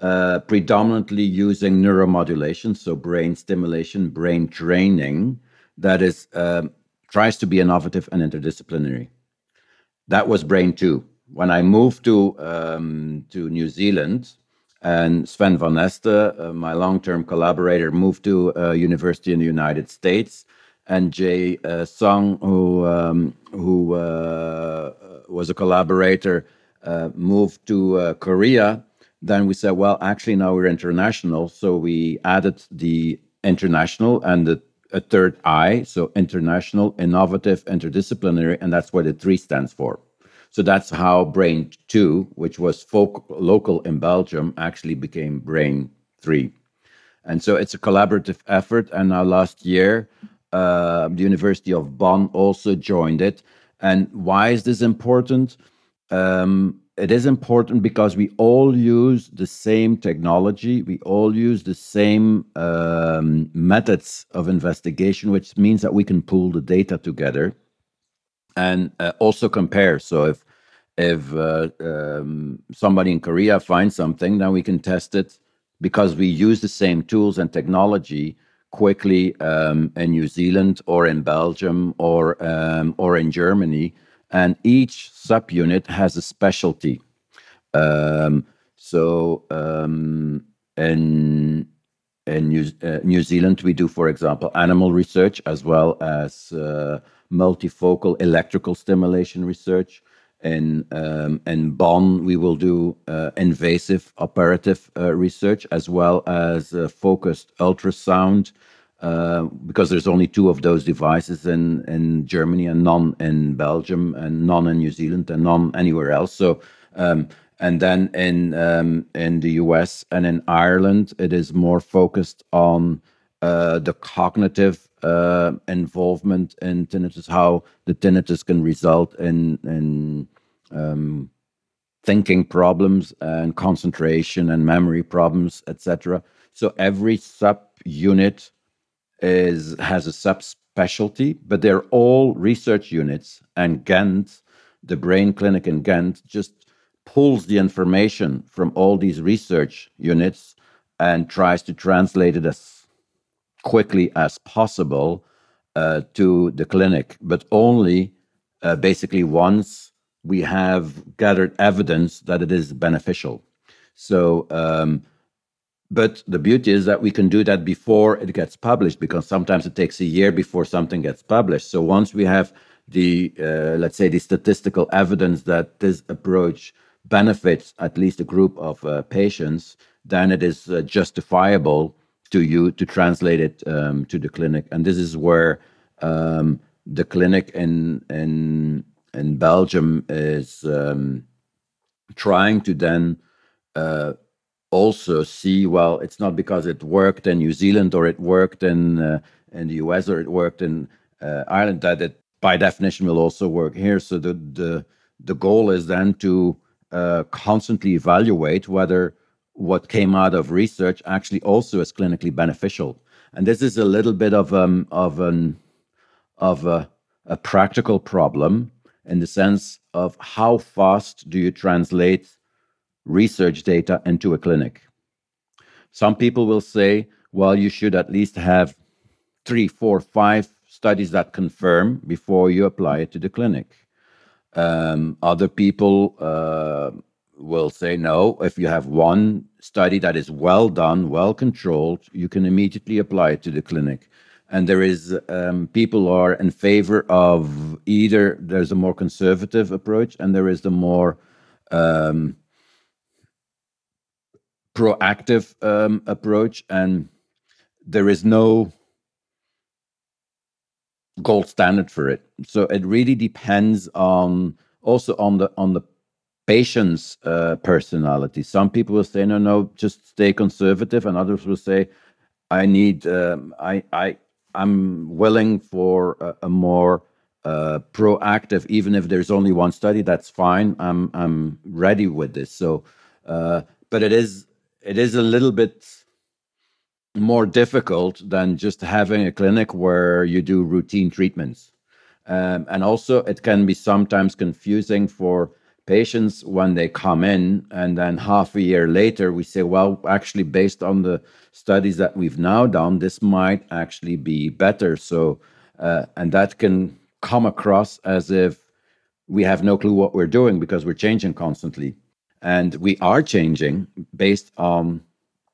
uh, predominantly using neuromodulation so brain stimulation brain training that is um, tries to be innovative and interdisciplinary. That was brain 2 when i moved to um, to new zealand and Sven Vanneste, uh, my long-term collaborator, moved to a uh, university in the United States and Jae uh, Song, who um, who uh, was a collaborator, uh, moved to uh, Korea. Then we said, well, actually now we're international, so we added the international and the a third I, so international, innovative, interdisciplinary, and that's what the three stands for. So that's how Brain 2, which was folk, local in Belgium, actually became Brain 3. And so it's a collaborative effort. And now last year, uh, the University of Bonn also joined it. And why is this important? Um, it is important because we all use the same technology, we all use the same um, methods of investigation, which means that we can pull the data together and uh, also compare. So if if uh, um, somebody in Korea finds something, then we can test it because we use the same tools and technology quickly um, in New Zealand or in Belgium or um, or in Germany, and each subunit has a specialty. Um, so um, in in New, uh, New, Zealand, we do, for example, animal research as well as uh, multifocal electrical stimulation research. In um, in Bonn, we will do uh, invasive operative uh, research as well as uh, focused ultrasound. Uh, because there's only two of those devices in, in Germany and none in Belgium and none in New Zealand and none anywhere else. So um, and then in um, in the US and in Ireland, it is more focused on uh, the cognitive uh, involvement in tinnitus, how the tinnitus can result in in um, thinking problems and concentration and memory problems, etc. So every sub unit is has a subspecialty, but they're all research units. And Ghent, the brain clinic in Ghent, just pulls the information from all these research units and tries to translate it as quickly as possible uh, to the clinic, but only uh, basically once we have gathered evidence that it is beneficial. So, um, but the beauty is that we can do that before it gets published because sometimes it takes a year before something gets published. So once we have the, uh, let's say, the statistical evidence that this approach benefits at least a group of uh, patients, then it is uh, justifiable to you to translate it um, to the clinic. And this is where um, the clinic in in in Belgium is um, trying to then uh, also see. Well, it's not because it worked in New Zealand or it worked in uh, in the US or it worked in uh, Ireland that it by definition will also work here. So the the the goal is then to uh, constantly evaluate whether what came out of research actually also is clinically beneficial. And this is a little bit of um of an of a, a practical problem in the sense of how fast do you translate research data into a clinic. Some people will say, well, you should at least have three, four, five studies that confirm before you apply it to the clinic. Um, other people uh, will say no. If you have one study that is well done, well controlled, you can immediately apply it to the clinic. And there is um, people are in favor of either there's a more conservative approach and there is the more um, proactive um, approach, and there is no gold standard for it. So it really depends on also on the on the patient's uh, personality. Some people will say, no, no, just stay conservative, and others will say, I need, um, I, I, I'm willing for a, a more uh, proactive. Even if there's only one study, that's fine. I'm, I'm ready with this. So, uh, but it is, it is a little bit more difficult than just having a clinic where you do routine treatments. Um, and also, it can be sometimes confusing for patients when they come in. And then half a year later, we say, well, actually, based on the studies that we've now done, this might actually be better. So, uh, and that can come across as if we have no clue what we're doing because we're changing constantly. And we are changing based on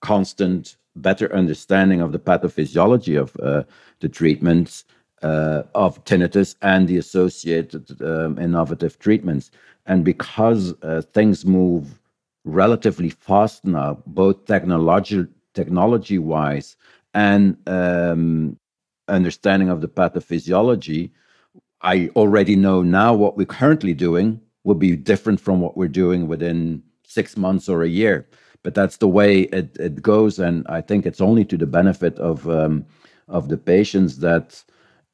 constant better understanding of the pathophysiology of uh, the treatments uh, of tinnitus and the associated um, innovative treatments. And because uh, things move relatively fast now, both technology technology wise and um, understanding of the pathophysiology, I already know now what we're currently doing will be different from what we're doing within six months or a year but that's the way it, it goes and i think it's only to the benefit of um, of the patients that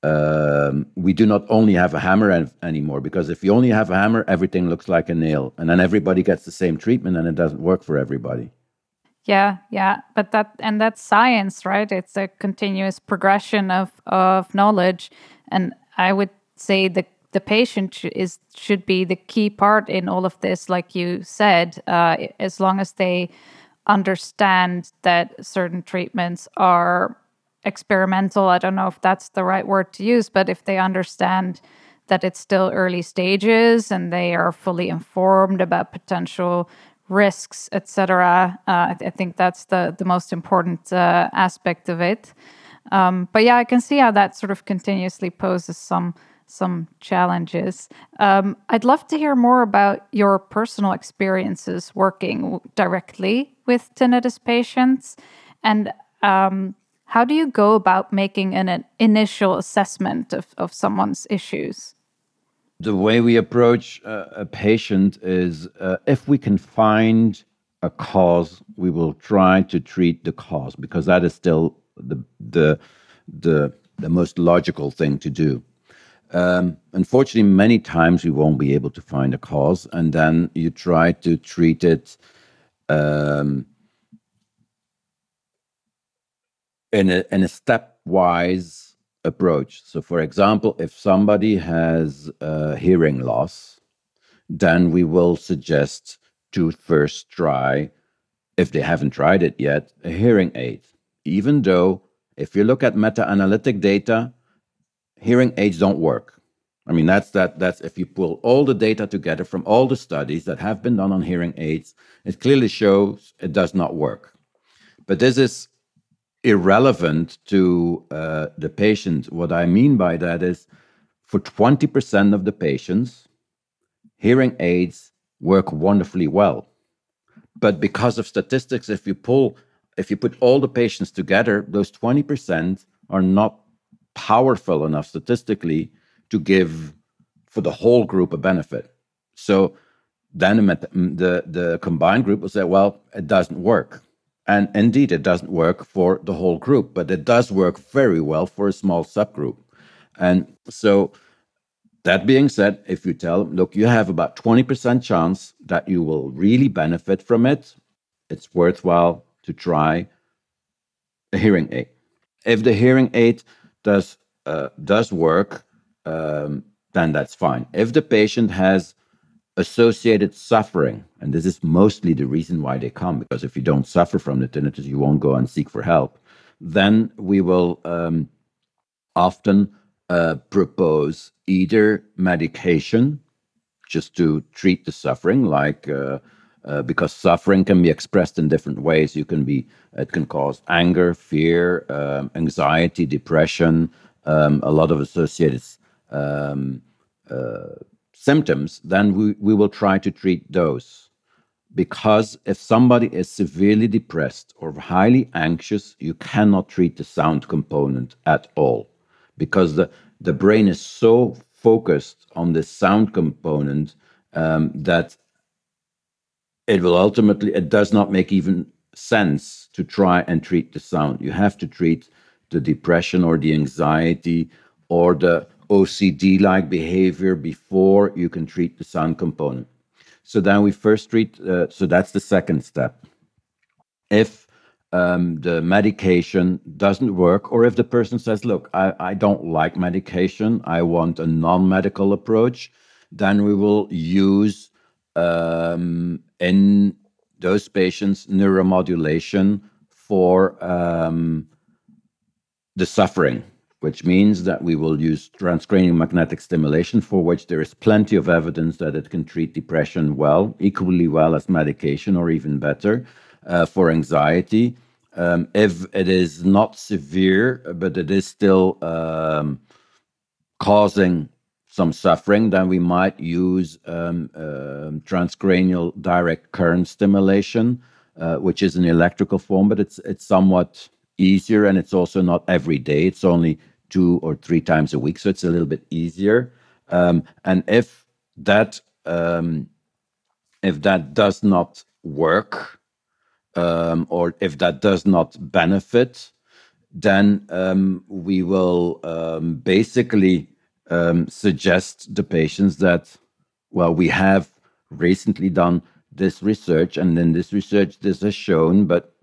um, we do not only have a hammer anymore because if you only have a hammer everything looks like a nail and then everybody gets the same treatment and it doesn't work for everybody yeah yeah but that and that's science right it's a continuous progression of of knowledge and i would say the the patient is should be the key part in all of this, like you said. Uh, as long as they understand that certain treatments are experimental, I don't know if that's the right word to use, but if they understand that it's still early stages and they are fully informed about potential risks, etc. Uh, I, th- I, think that's the the most important uh, aspect of it. Um, but yeah, I can see how that sort of continuously poses some some challenges. Um, I'd love to hear more about your personal experiences working directly with tinnitus patients, and um, how do you go about making an, an initial assessment of, of someone's issues? The way we approach uh, a patient is uh, if we can find a cause, we will try to treat the cause because that is still the the the, the most logical thing to do. Um, unfortunately, many times we won't be able to find a cause, and then you try to treat it um, in a in a stepwise approach. So, for example, if somebody has hearing loss, then we will suggest to first try, if they haven't tried it yet, a hearing aid. Even though, if you look at meta-analytic data, hearing aids don't work. I mean, that's that. That's if you pull all the data together from all the studies that have been done on hearing aids, it clearly shows it does not work. But this is irrelevant to uh, the patient. What I mean by that is, for 20% of the patients, hearing aids work wonderfully well. But because of statistics, if you pull, if you put all the patients together, those 20% are not powerful enough statistically to give for the whole group a benefit. So then the, the combined group will say, well, it doesn't work. And indeed, it doesn't work for the whole group, but it does work very well for a small subgroup. And so, that being said, if you tell them, look, you have about 20% chance that you will really benefit from it, it's worthwhile to try a hearing aid. If the hearing aid does uh, does work, um, then that's fine. If the patient has associated suffering, and this is mostly the reason why they come, because if you don't suffer from the tinnitus, you won't go and seek for help. Then we will um, often uh, propose either medication just to treat the suffering, like uh, uh, because suffering can be expressed in different ways. You can be, it can cause anger, fear, um, anxiety, depression, um, a lot of associated um, uh, symptoms. Then we, we will try to treat those. Because if somebody is severely depressed or highly anxious, you cannot treat the sound component at all. Because the, the brain is so focused on the sound component um, that it will ultimately it does not make even sense to try and treat the sound you have to treat the depression or the anxiety or the ocd like behavior before you can treat the sound component. So then we first treat uh, so that's the second step. If um, the medication doesn't work or if the person says look I, I don't like medication i want a non-medical approach then we will use um, in those patients neuromodulation for um, the suffering, which means that we will use transcranial magnetic stimulation, for which there is plenty of evidence that it can treat depression well, equally well as medication, or even better uh, for anxiety. Um, if it is not severe, but it is still um, causing some suffering, then we might use um, uh, transcranial direct current stimulation, uh, which is an electrical form, but it's it's somewhat easier and it's also not every day. It's only two or three times a week, so it's a little bit easier. Um, and if that um, if that does not work, um, or if that does not benefit, then um, we will um, basically um, suggest the patients that, well, we have recently done this research, and in this research, this has shown, but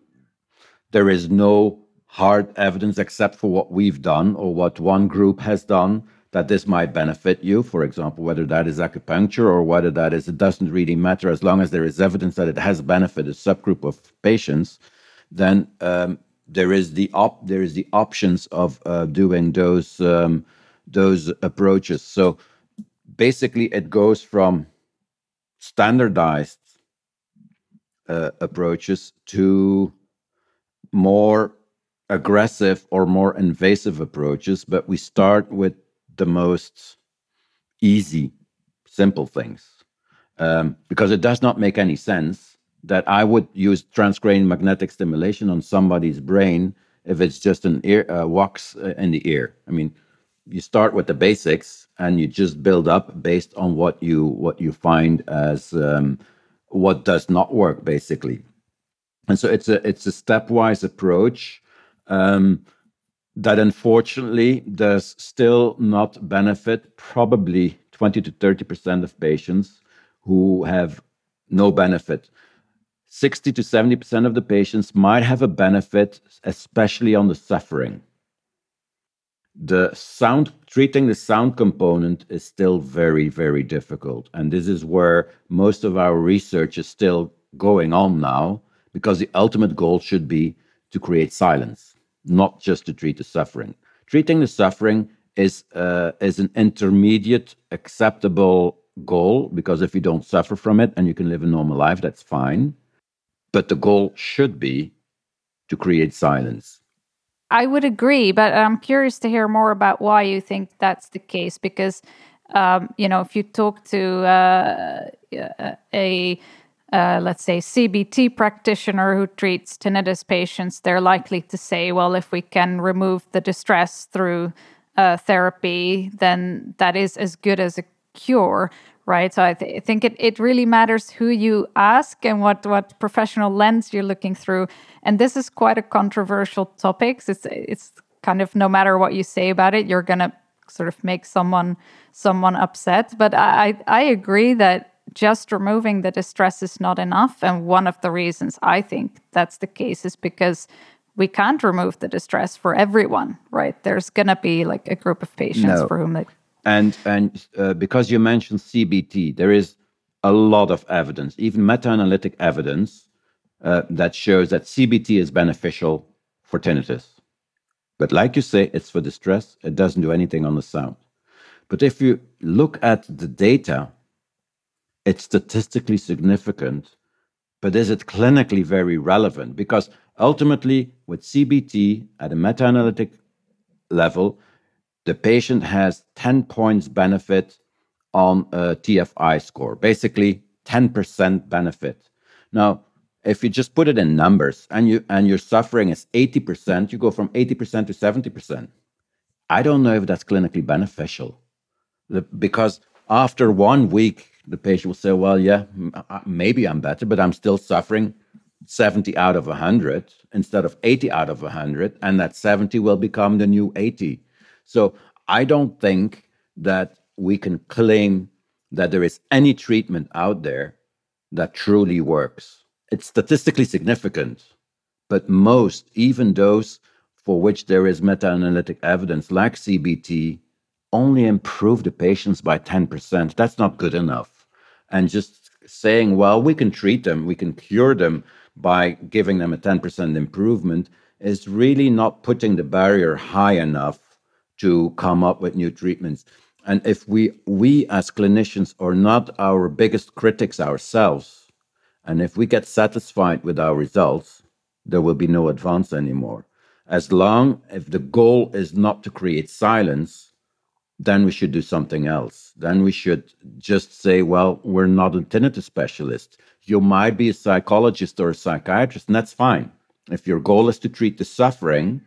there is no hard evidence except for what we've done or what one group has done that this might benefit you. For example, whether that is acupuncture or whether that is, it doesn't really matter as long as there is evidence that it has benefited a subgroup of patients, then um, there is the op there is the options of uh, doing those um, those approaches. So basically, it goes from standardized uh, approaches to more aggressive or more invasive approaches, but we start with the most easy, simple things. Um, because it does not make any sense that I would use transcranial magnetic stimulation on somebody's brain if it's just an ear uh, wax uh, in the ear. I mean, you start with the basics and you just build up based on what you what you find as um, what does not work, basically. And so it's a it's a stepwise approach um, that unfortunately does still not benefit probably 20 to 30 percent of patients who have no benefit. 60 to 70 percent of the patients might have a benefit, especially on the suffering. The sound treating the sound component is still very, very difficult. And this is where most of our research is still going on now, because the ultimate goal should be to create silence not just to treat the suffering. Treating the suffering is uh, is an intermediate acceptable goal because if you don't suffer from it and you can live a normal life, that's fine. But the goal should be to create silence. I would agree, but I'm curious to hear more about why you think that's the case. Because, um, you know, if you talk to uh, a uh, let's say, CBT practitioner who treats tinnitus patients, they're likely to say, well, if we can remove the distress through uh, therapy, then that is as good as a cure, right? So I, th- I think it, it really matters who you ask and what, what professional lens you're looking through. And this is quite a controversial topic. It's, it's kind of no matter what you say about it, you're going to sort of make someone someone upset. But I, I agree that just removing the distress is not enough. And one of the reasons I think that's the case is because we can't remove the distress for everyone, right? There's going to be like a group of patients no. for whom it. And, and uh, because you mentioned CBT, there is a lot of evidence, even meta analytic evidence, uh, that shows that CBT is beneficial for tinnitus. But like you say, it's for distress, it doesn't do anything on the sound. But if you look at the data it's statistically significant, but is it clinically very relevant? Because ultimately, with CBT at a meta analytic level, the patient has 10 points benefit on a TFI score, basically 10% benefit. Now, if you just put it in numbers and you and your suffering is 80%, you go from 80% to 70%. I don't know if that's clinically beneficial. The, because after one week the patient will say, well, yeah, maybe I'm better, but I'm still suffering 70 out of 100 instead of 80 out of 100. And that 70 will become the new 80. So I don't think that we can claim that there is any treatment out there that truly works. It's statistically significant, but most, even those for which there is meta analytic evidence, like CBT, only improve the patients by 10%. That's not good enough and just saying, well, we can treat them, we can cure them by giving them a 10% improvement is really not putting the barrier high enough to come up with new treatments. And if we we as clinicians are not our biggest critics ourselves, and if we get satisfied with our results, there will be no advance anymore. As long if the goal is not to create silence, then we should do something else. Then we should just say, well, we're not a tinnitus specialist. You might be a psychologist or a psychiatrist, and that's fine. If your goal is to treat the suffering,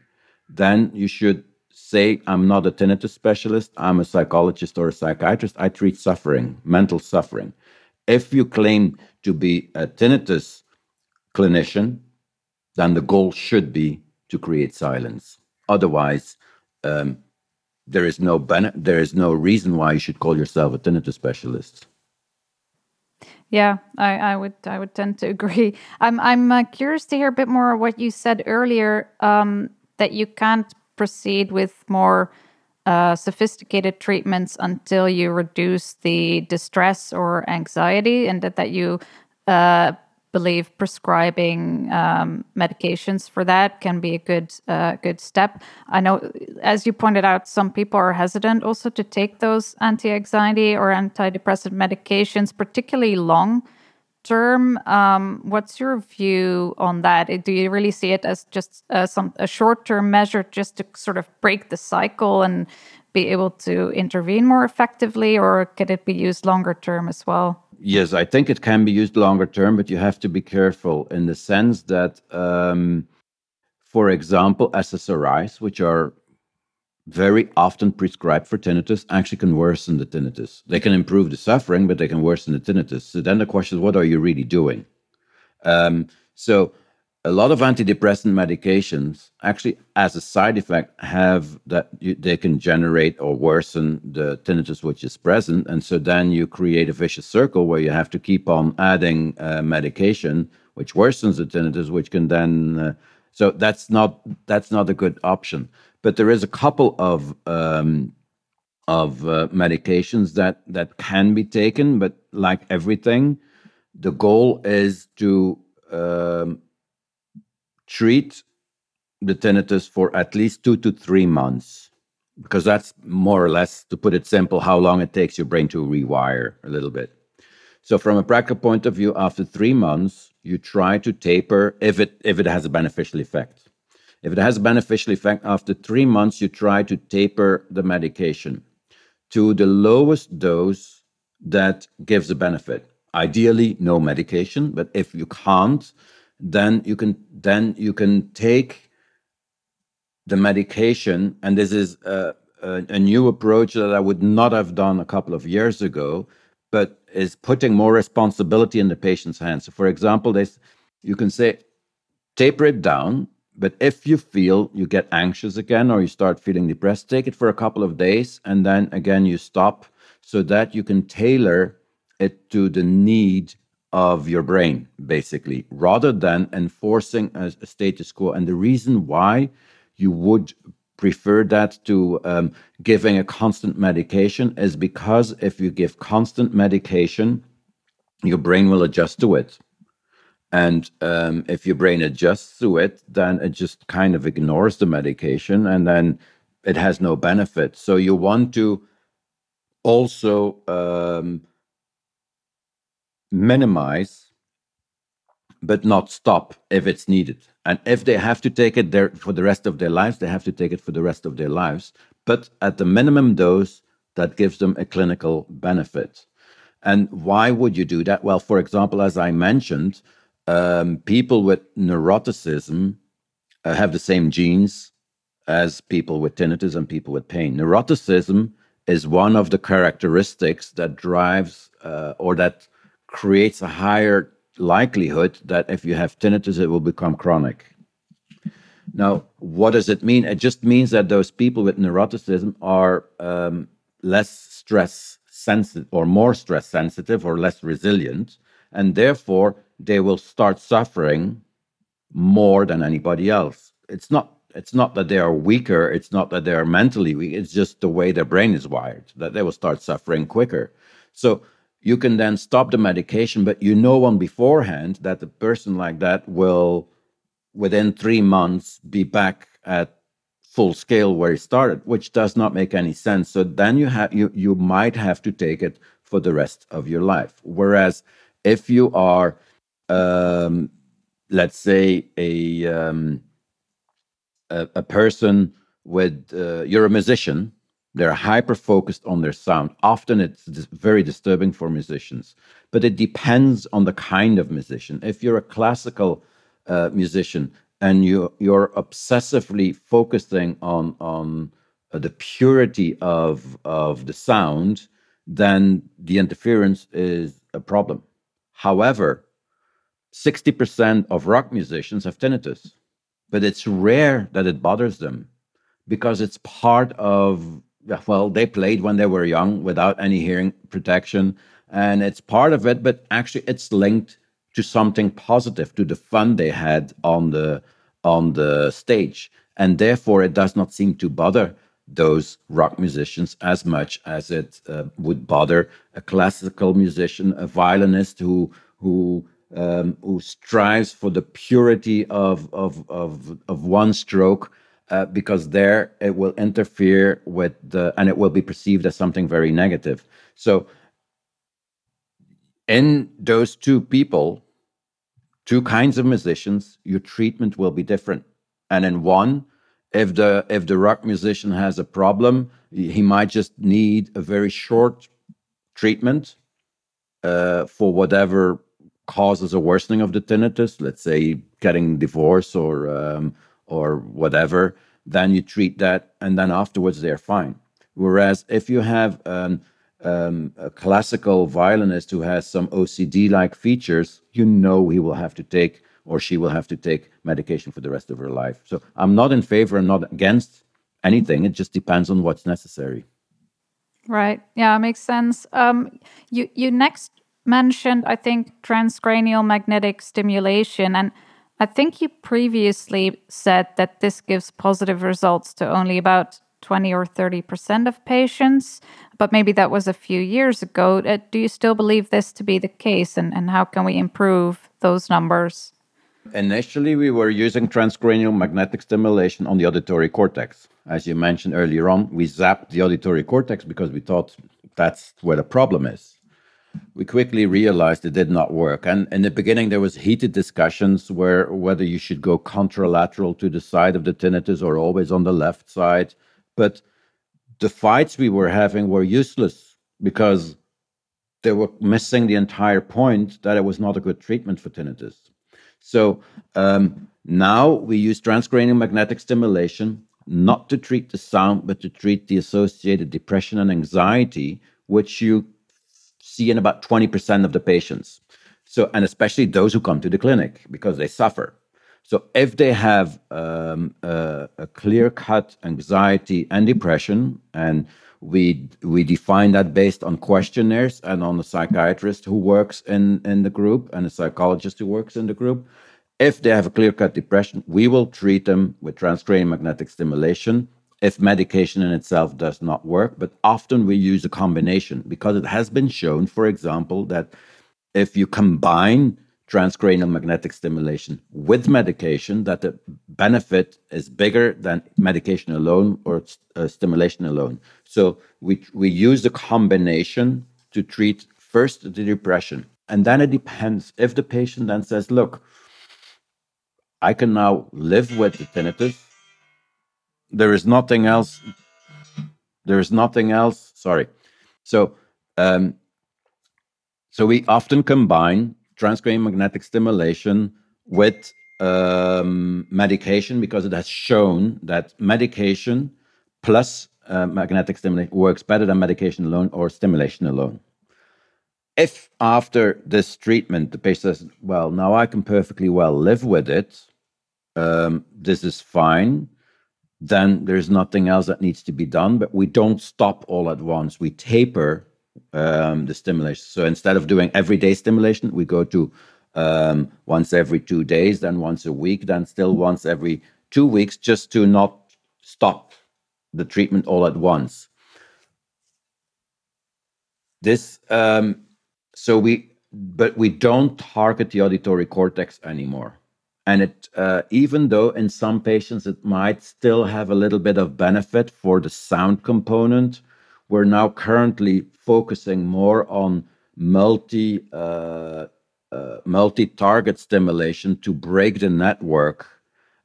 then you should say, I'm not a tinnitus specialist, I'm a psychologist or a psychiatrist. I treat suffering, mental suffering. If you claim to be a tinnitus clinician, then the goal should be to create silence. Otherwise, um, there is no ben- there is no reason why you should call yourself a tinnitus specialist. Yeah, I, I would I would tend to agree. I'm I'm uh, curious to hear a bit more of what you said earlier um, that you can't proceed with more uh, sophisticated treatments until you reduce the distress or anxiety, and that that you uh, believe prescribing um, medications for that can be a good uh, good step. I know, as you pointed out, some people are hesitant also to take those anti-anxiety or antidepressant medications, particularly long term. Um, what's your view on that? Do you really see it as just uh, some a short term measure, just to sort of break the cycle and be able to intervene more effectively, or could it be used longer term as well? Yes, I think it can be used longer term, but you have to be careful in the sense that, um, for example, SSRIs, which are very often prescribed for tinnitus, actually can worsen the tinnitus. They can improve the suffering, but they can worsen the tinnitus. So then the question is, what are you really doing? Um, so a lot of antidepressant medications actually as a side effect have that you, they can generate or worsen the tinnitus which is present. And so then you create a vicious circle where you have to keep on adding uh, medication which worsens the tinnitus which can then uh, so that's not that's not a good option. But there is a couple of um, of uh, medications that that can be taken but like everything the goal is to um, treat the tinnitus for at least two to three months, because that's more or less, to put it simple, how long it takes your brain to rewire a little bit. So, from a practical point of view, after three months, you try to taper if it if it has a beneficial effect. If it has a beneficial effect, after three months, you try to taper the medication to the lowest dose that gives a benefit. Ideally, no medication, but if you can't, then you can then you can take the medication and this is a, a, a, new approach that i would not have done a couple of years ago but is putting more responsibility in the patient's hands. So for example this you can say taper it down but if you feel you get anxious again or you start feeling depressed take it for a couple of days and then again you stop so that you can tailor it to the need of your brain, basically, rather than enforcing a, a status quo. And the reason why you would prefer that to um, giving a constant medication is because if you give constant medication, your brain will adjust to it. And um, if your brain adjusts to it, then it just kind of ignores the medication and then it has no benefit. So you want to also um, minimize but not stop if it's needed. And if they have to take it there for the rest of their lives, they have to take it for the rest of their lives, but at the minimum dose that gives them a clinical benefit. And why would you do that? Well, for example, as I mentioned, um, people with neuroticism uh, have the same genes as people with tinnitus and people with pain. Neuroticism is one of the characteristics that drives uh, or that creates a higher likelihood that if you have tinnitus, it will become chronic. Now, what does it mean? It just means that those people with neuroticism are um, less stress sensitive or more stress sensitive or less resilient, and therefore they will start suffering more than anybody else. It's not it's not that they are weaker, it's not that they are mentally weak, it's just the way their brain is wired that they will start suffering quicker. So you can then stop the medication, but you know on beforehand that the person like that will, within three months, be back at full scale where he started, which does not make any sense. So then you have you you might have to take it for the rest of your life. Whereas if you are, um, let's say, a um, a, a person with uh, you're a musician they're hyper focused on their sound. Often it's very disturbing for musicians, but it depends on the kind of musician. If you're a classical uh, musician and you, you're obsessively focusing on, on uh, the purity of, of the sound, then the interference is a problem. However, 60% of rock musicians have tinnitus, but it's rare that it bothers them because it's part of well, they played when they were young without any hearing protection, and it's part of it. But actually, it's linked to something positive, to the fun they had on the on the stage, and therefore it does not seem to bother those rock musicians as much as it uh, would bother a classical musician, a violinist who who um, who strives for the purity of of of, of one stroke uh, because there it will interfere with the and it will be perceived as something very negative. So in those two people two kinds of musicians your treatment will be different. And in one if the if the rock musician has a problem he might just need a very short treatment uh, for whatever causes a worsening of the tinnitus, let's say getting divorced or um, or whatever, then you treat that, and then afterwards they're fine. Whereas if you have um, um, a classical violinist who has some OCD-like features, you know he will have to take or she will have to take medication for the rest of her life. So I'm not in favor and not against anything. It just depends on what's necessary. Right. Yeah, makes sense. Um, you you next mentioned, I think, transcranial magnetic stimulation, and I think you previously said that this gives positive results to only about 20 or 30% of patients, but maybe that was a few years ago. Uh, do you still believe this to be the case, and, and how can we improve those numbers? Initially, we were using transcranial magnetic stimulation on the auditory cortex. As you mentioned earlier on, we zapped the auditory cortex because we thought that's where the problem is. We quickly realized it did not work. And in the beginning, there was heated discussions where whether you should go contralateral to the side of the tinnitus or always on the left side. But the fights we were having were useless because they were missing the entire point that it was not a good treatment for tinnitus. So um, now we use transcranial magnetic stimulation not to treat the sound, but to treat the associated depression and anxiety, which you see in about 20% of the patients. So, and especially those who come to the clinic because they suffer. So, if they have um, a, a clear cut anxiety and depression, and we we define that based on questionnaires and on the psychiatrist who works in in the group and a psychologist who works in the group if they have a clear cut depression, we will treat them with transcranial magnetic stimulation if medication in itself does not work. But often we use a combination because it has been shown, for example, that if you combine transcranial magnetic stimulation with medication, that the benefit is bigger than medication alone or uh, stimulation alone. So we, we use the combination to treat first the depression. And then it depends if the patient then says, look, I can now live with the tinnitus. There is nothing else. There is nothing else. Sorry. So, um, so we often combine transcranial magnetic stimulation with um, medication because it has shown that medication plus uh, magnetic stimulation works better than medication alone or stimulation alone. If after this treatment the patient says, "Well, now I can perfectly well live with it," um, this is fine, then there's nothing else that needs to be done. But we don't stop all at once. We taper um, the stimulation. So instead of doing everyday stimulation, we go to um, once every two days, then once a week, then still once every two weeks, just to not stop the treatment all at once. This, um, so we, but we don't target the auditory cortex anymore. And it, uh, even though in some patients it might still have a little bit of benefit for the sound component, we're now currently focusing more on multi uh, uh, multi-target stimulation to break the network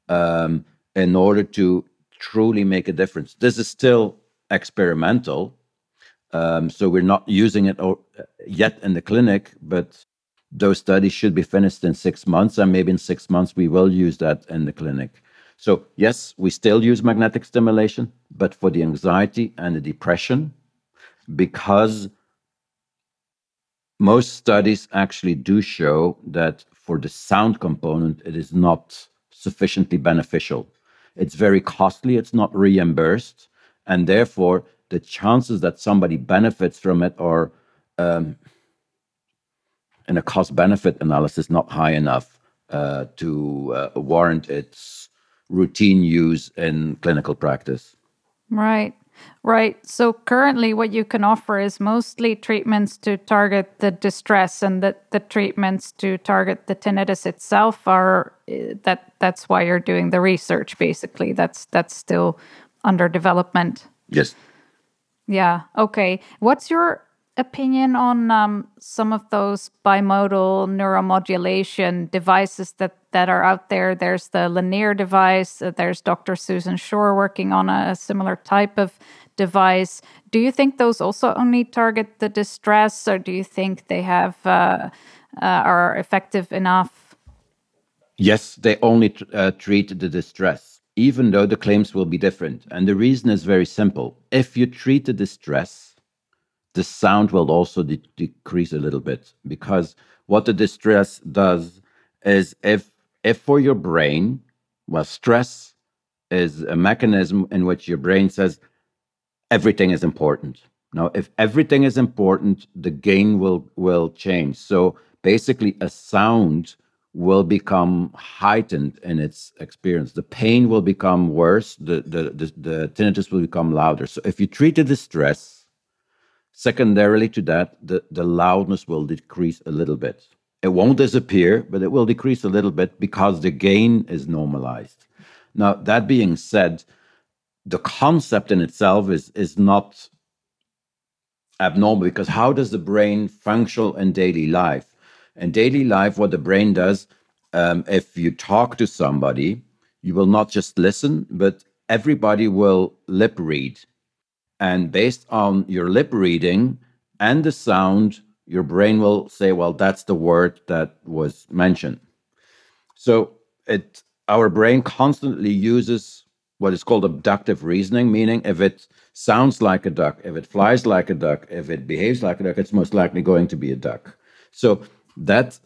um, in order to truly make a difference. This is still experimental, um, so we're not using it uh, yet in the clinic, but those studies should be finished in six months, and maybe in six months we will use that in the clinic. So, yes, we still use magnetic stimulation, but for the anxiety and the depression, because most studies actually do show that for the sound component, it is not sufficiently beneficial. It's very costly, it's not reimbursed, and therefore the chances that somebody benefits from it are um, in a cost benefit analysis not high enough uh, to uh, warrant its routine use in clinical practice. Right. Right. So currently, what you can offer is mostly treatments to target the distress, and that the treatments to target the tinnitus itself are eh, that. That's why you're doing the research. Basically, that's that's still under development. Yes. Yeah. Okay. What's your opinion on um, some of those bimodal neuromodulation devices that that are out there? There's the Lenire device. Uh, there's Dr. Susan Shore working on a, a similar type of device. Do you think those also only target the distress, or do you think they have uh, uh, are effective enough? Yes, they only uh, treat the distress, even though the claims will be different. And the reason is very simple: if you treat the distress, the sound will also de decrease a little bit because what the distress does is if if for your brain, well, stress is a mechanism in which your brain says everything is important. Now, if everything is important, the gain will will change. So basically, a sound will become heightened in its experience. The pain will become worse. The the the, the tinnitus will become louder. So if you treat the distress, secondarily to that, the, the loudness will decrease a little bit. It won't disappear, but it will decrease a little bit because the gain is normalized. Now, that being said, the concept in itself is is not abnormal because how does the brain function in daily life? In daily life, what the brain does, um, if you talk to somebody, you will not just listen, but everybody will lip read. And based on your lip reading and the sound, your brain will say, well, that's the word that was mentioned. So it our brain constantly uses what is called abductive reasoning, meaning if it sounds like a duck, if it flies like a duck, if it behaves like a duck, it's most likely going to be a duck. So that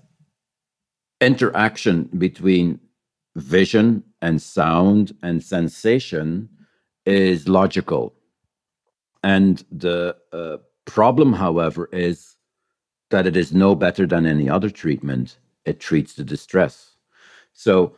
interaction between vision and sound and sensation is logical. And the uh, problem, however, is that it is no better than any other treatment. It treats the distress. So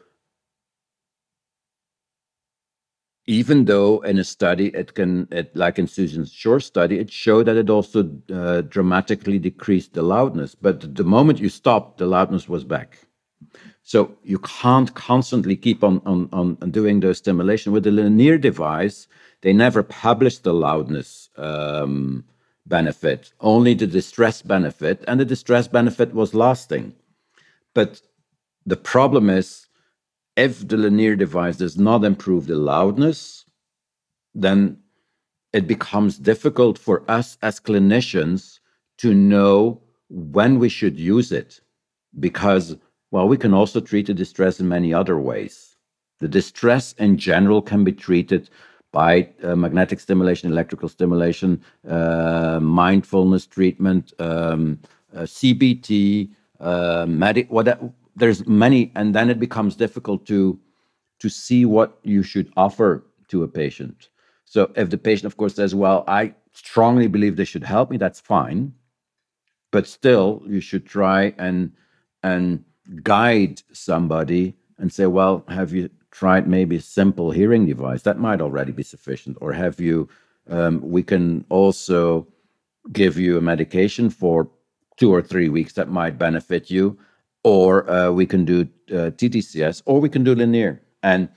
even though in a study it can it, like in susan's shore study it showed that it also uh, dramatically decreased the loudness but the moment you stopped the loudness was back so you can't constantly keep on, on, on doing the stimulation. With the Lenire device they never published the loudness um, benefit only the distress benefit and the distress benefit was lasting. But the problem is if the Lenire device does not improve the loudness, then it becomes difficult for us as clinicians to know when we should use it. Because, well, we can also treat the distress in many other ways. The distress in general can be treated by uh, magnetic stimulation, electrical stimulation, uh, mindfulness treatment, um, uh, CBT, uh, medic, whatever there's many and then it becomes difficult to to see what you should offer to a patient so if the patient of course says well i strongly believe they should help me that's fine but still you should try and and guide somebody and say well have you tried maybe a simple hearing device? That might already be sufficient. Or have you um, we can also give you a medication for two or three weeks that might benefit you. Or uh, we can do uh, tDCS, or we can do Lenire. And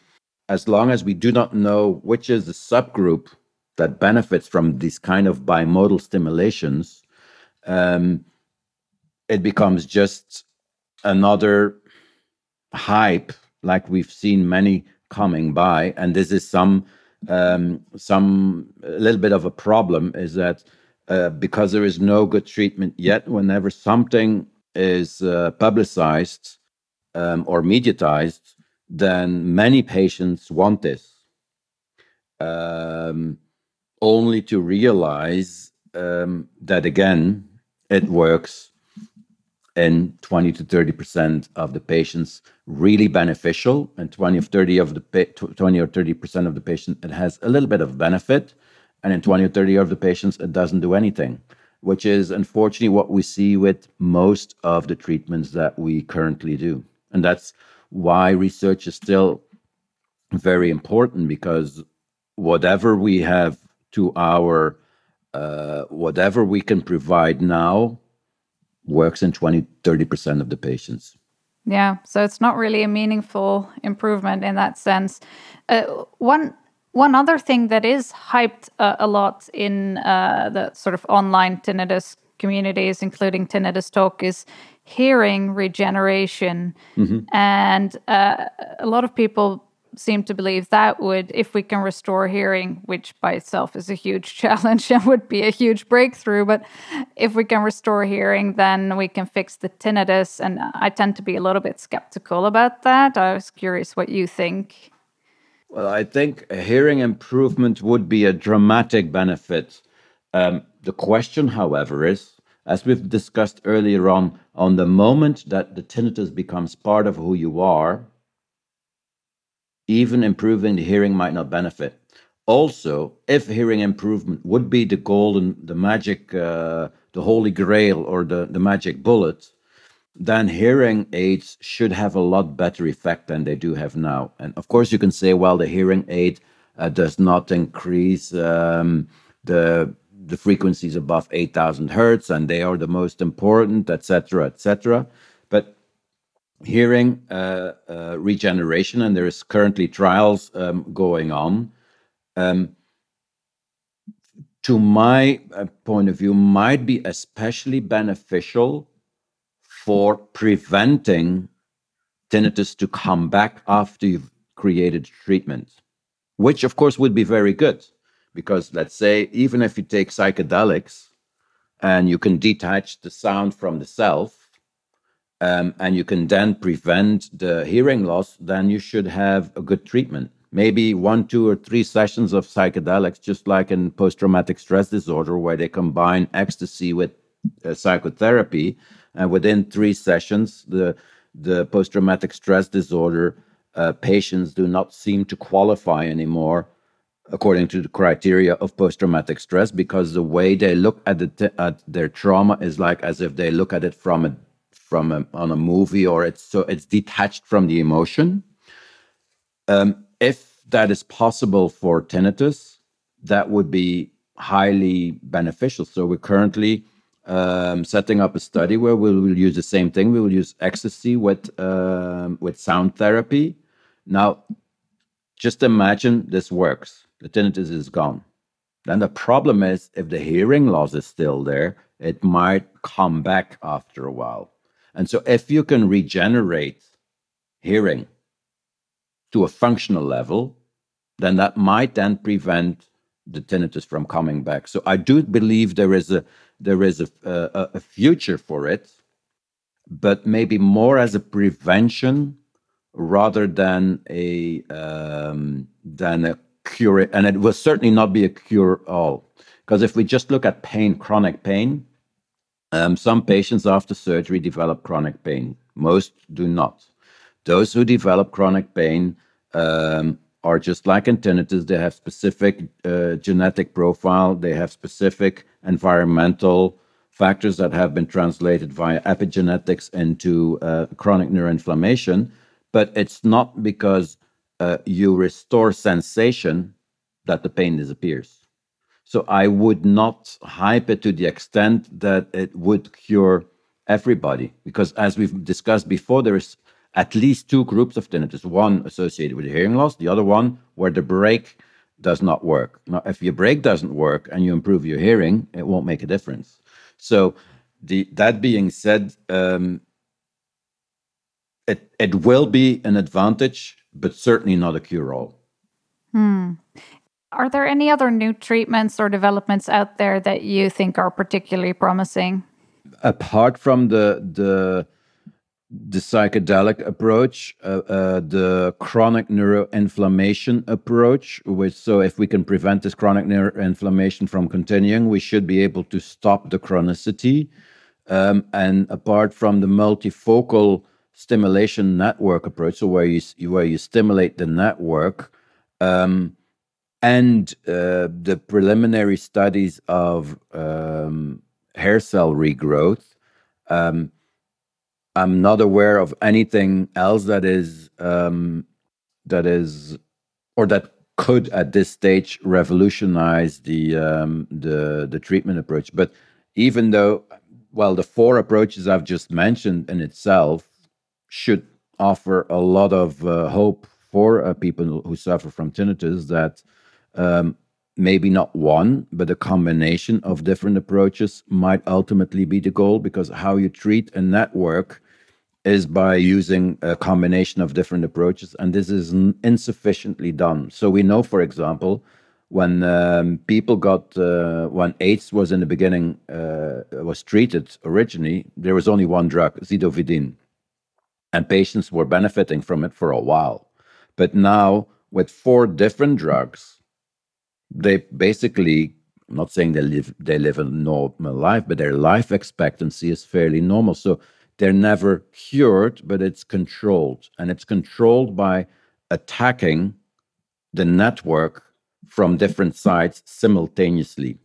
as long as we do not know which is the subgroup that benefits from these kind of bimodal stimulations, um, it becomes just another hype, like we've seen many coming by. And this is some um, some a little bit of a problem is that uh, because there is no good treatment yet, whenever something is uh, publicized um, or mediatized, then many patients want this. Um, only to realize um, that again, it works in 20 to 30 percent of the patients really beneficial, and 20 or 30 of the 20 or 30 percent of the patient it has a little bit of benefit, and in 20 or 30 of the patients it doesn't do anything which is unfortunately what we see with most of the treatments that we currently do. And that's why research is still very important because whatever we have to our uh, whatever we can provide now works in 20 30% of the patients yeah so it's not really a meaningful improvement in that sense uh, one one other thing that is hyped uh, a lot in uh, the sort of online tinnitus communities, including Tinnitus Talk, is hearing regeneration. Mm-hmm. And uh, a lot of people seem to believe that would, if we can restore hearing, which by itself is a huge challenge and would be a huge breakthrough, but if we can restore hearing, then we can fix the tinnitus. And I tend to be a little bit skeptical about that. I was curious what you think. Well, I think hearing improvement would be a dramatic benefit. Um, the question, however, is as we've discussed earlier on, on the moment that the tinnitus becomes part of who you are, even improving the hearing might not benefit. Also, if hearing improvement would be the golden, the magic, uh, the holy grail, or the, the magic bullet, then hearing aids should have a lot better effect than they do have now. And of course, you can say, well, the hearing aid uh, does not increase um, the the frequencies above 8,000 hertz, and they are the most important, etc., etc. Hearing uh, uh, regeneration, and there is currently trials um, going on. Um, to my uh, point of view, might be especially beneficial for preventing tinnitus to come back after you've created treatment, which of course would be very good because let's say even if you take psychedelics and you can detach the sound from the self um, and you can then prevent the hearing loss, then you should have a good treatment. Maybe one, two, or three sessions of psychedelics, just like in post traumatic stress disorder, where they combine ecstasy with uh, psychotherapy and within three sessions, the the post traumatic stress disorder uh, patients do not seem to qualify anymore according to the criteria of post traumatic stress because the way they look at the at their trauma is like as if they look at it from a from a, on a movie or it's so it's detached from the emotion. Um, if that is possible for tinnitus, that would be highly beneficial. So we're currently um, setting up a study where we will use the same thing. We will use ecstasy with um, with sound therapy. Now, just imagine this works. The tinnitus is gone. Then the problem is if the hearing loss is still there, it might come back after a while. And so, if you can regenerate hearing to a functional level, then that might then prevent the tinnitus from coming back. So I do believe there is a there is a, a, a future for it, but maybe more as a prevention rather than a um, than a cure. And it will certainly not be a cure all, because if we just look at pain, chronic pain, um, some patients after surgery develop chronic pain. Most do not. Those who develop chronic pain um, are just like in tinnitus. They have specific uh, genetic profile. They have specific environmental factors that have been translated via epigenetics into uh, chronic neuroinflammation. But it's not because uh, you restore sensation that the pain disappears. So I would not hype it to the extent that it would cure everybody, because as we've discussed before, there is at least two groups of tinnitus one associated with hearing loss, the other one where the brake does not work. Now, if your brake doesn't work and you improve your hearing, it won't make a difference. So, the, that being said, um, it, it will be an advantage, but certainly not a cure all. Hmm. Are there any other new treatments or developments out there that you think are particularly promising? Apart from the the the psychedelic approach, uh, uh, the chronic neuroinflammation approach, which so if we can prevent this chronic neuroinflammation from continuing, we should be able to stop the chronicity. Um, and apart from the multifocal stimulation network approach, so where you where you stimulate the network, um, and uh, the preliminary studies of um, hair cell regrowth. Um, I'm not aware of anything else that is um, that is or that could at this stage revolutionize the um, the the treatment approach. But even though, well, the four approaches I've just mentioned in itself should offer a lot of uh, hope for uh, people who suffer from tinnitus that um, maybe not one, but a combination of different approaches might ultimately be the goal because how you treat a network is by using a combination of different approaches, and this is insufficiently done. So we know, for example, when um, people got uh, when AIDS was in the beginning uh, was treated originally, there was only one drug, zidovudine, and patients were benefiting from it for a while. But now with four different drugs, they basically I'm not saying they live they live a normal life, but their life expectancy is fairly normal. So they're never cured, but it's controlled, and it's controlled by attacking the network from different sides simultaneously.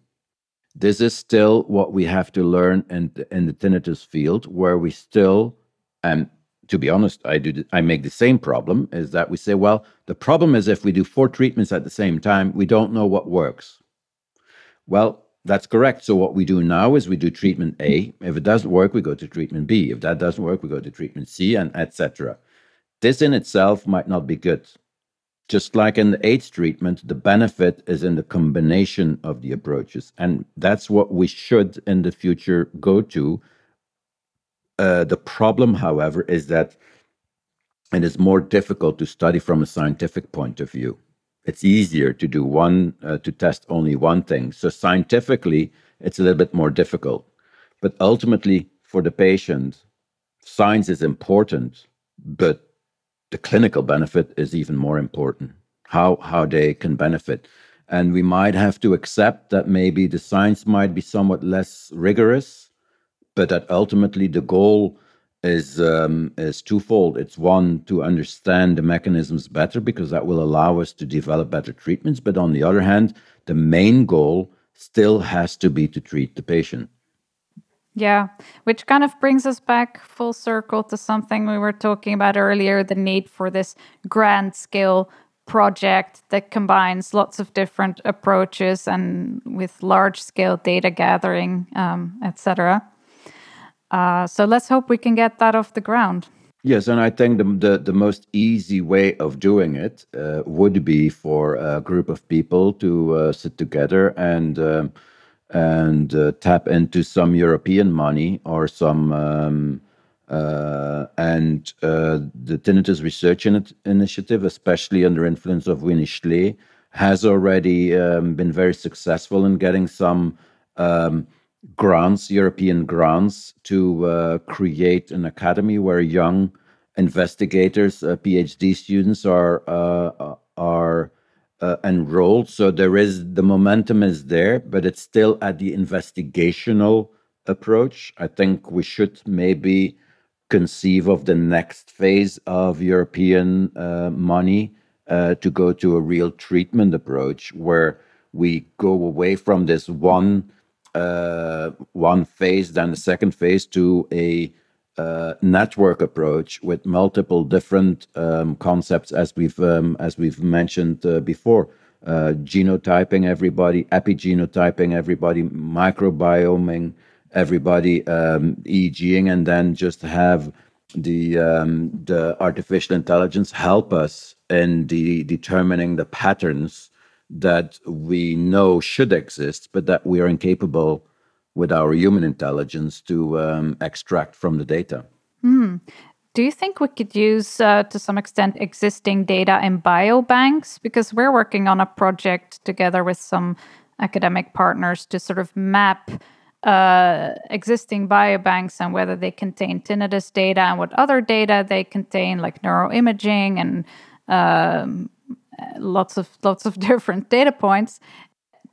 This is still what we have to learn in in the tinnitus field, where we still, and to be honest, I do I make the same problem is that we say, well, the problem is if we do four treatments at the same time, we don't know what works. Well, that's correct. So what we do now is we do treatment A. If it doesn't work, we go to treatment B. If that doesn't work, we go to treatment C, and etc. This in itself might not be good. Just like in the AIDS treatment, the benefit is in the combination of the approaches, and that's what we should in the future go to uh, the problem, however, is that it is more difficult to study from a scientific point of view. It's easier to do one, uh, to test only one thing. So, scientifically, it's a little bit more difficult. But ultimately, for the patient, science is important, but the clinical benefit is even more important. How, how they can benefit. And we might have to accept that maybe the science might be somewhat less rigorous but that ultimately the goal is um, is twofold. It's one to understand the mechanisms better because that will allow us to develop better treatments. But on the other hand, the main goal still has to be to treat the patient. Yeah, which kind of brings us back full circle to something we were talking about earlier the need for this grand scale project that combines lots of different approaches and with large scale data gathering, um, etc. Uh, so let's hope we can get that off the ground. Yes, and I think the the, the most easy way of doing it uh, would be for a group of people to uh, sit together and um, and uh, tap into some European money or some um, uh, and uh, the Tinnitus Research Initiative, especially under influence of Winnie Schlee, has already um, been very successful in getting some um, grants, European grants, to uh, create an academy where young investigators, uh, PhD students, are uh, are uh, enrolled. So there is the momentum is there, but it's still at the investigational approach. I think we should maybe conceive of the next phase of European uh, money uh, to go to a real treatment approach where we go away from this one uh, one phase, then the second phase to a uh, network approach with multiple different um, concepts, as we've um, as we've mentioned uh, before. Uh, genotyping everybody, epigenotyping everybody, microbioming everybody, um, EEGing, and then just have the um, the artificial intelligence help us in the determining the patterns that we know should exist, but that we are incapable with our human intelligence to um, extract from the data. Mm. Do you think we could use, uh, to some extent, existing data in biobanks? Because we're working on a project together with some academic partners to sort of map uh, existing biobanks and whether they contain tinnitus data and what other data they contain, like neuroimaging and um, lots of lots of different data points.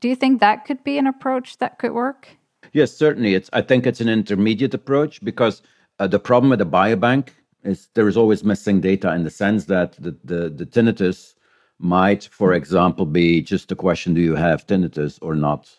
Do you think that could be an approach that could work? Yes, certainly. It's I think it's an intermediate approach because uh, the problem with a biobank is there is always missing data in the sense that the, the, the tinnitus might, for example, be just a question: Do you have tinnitus or not?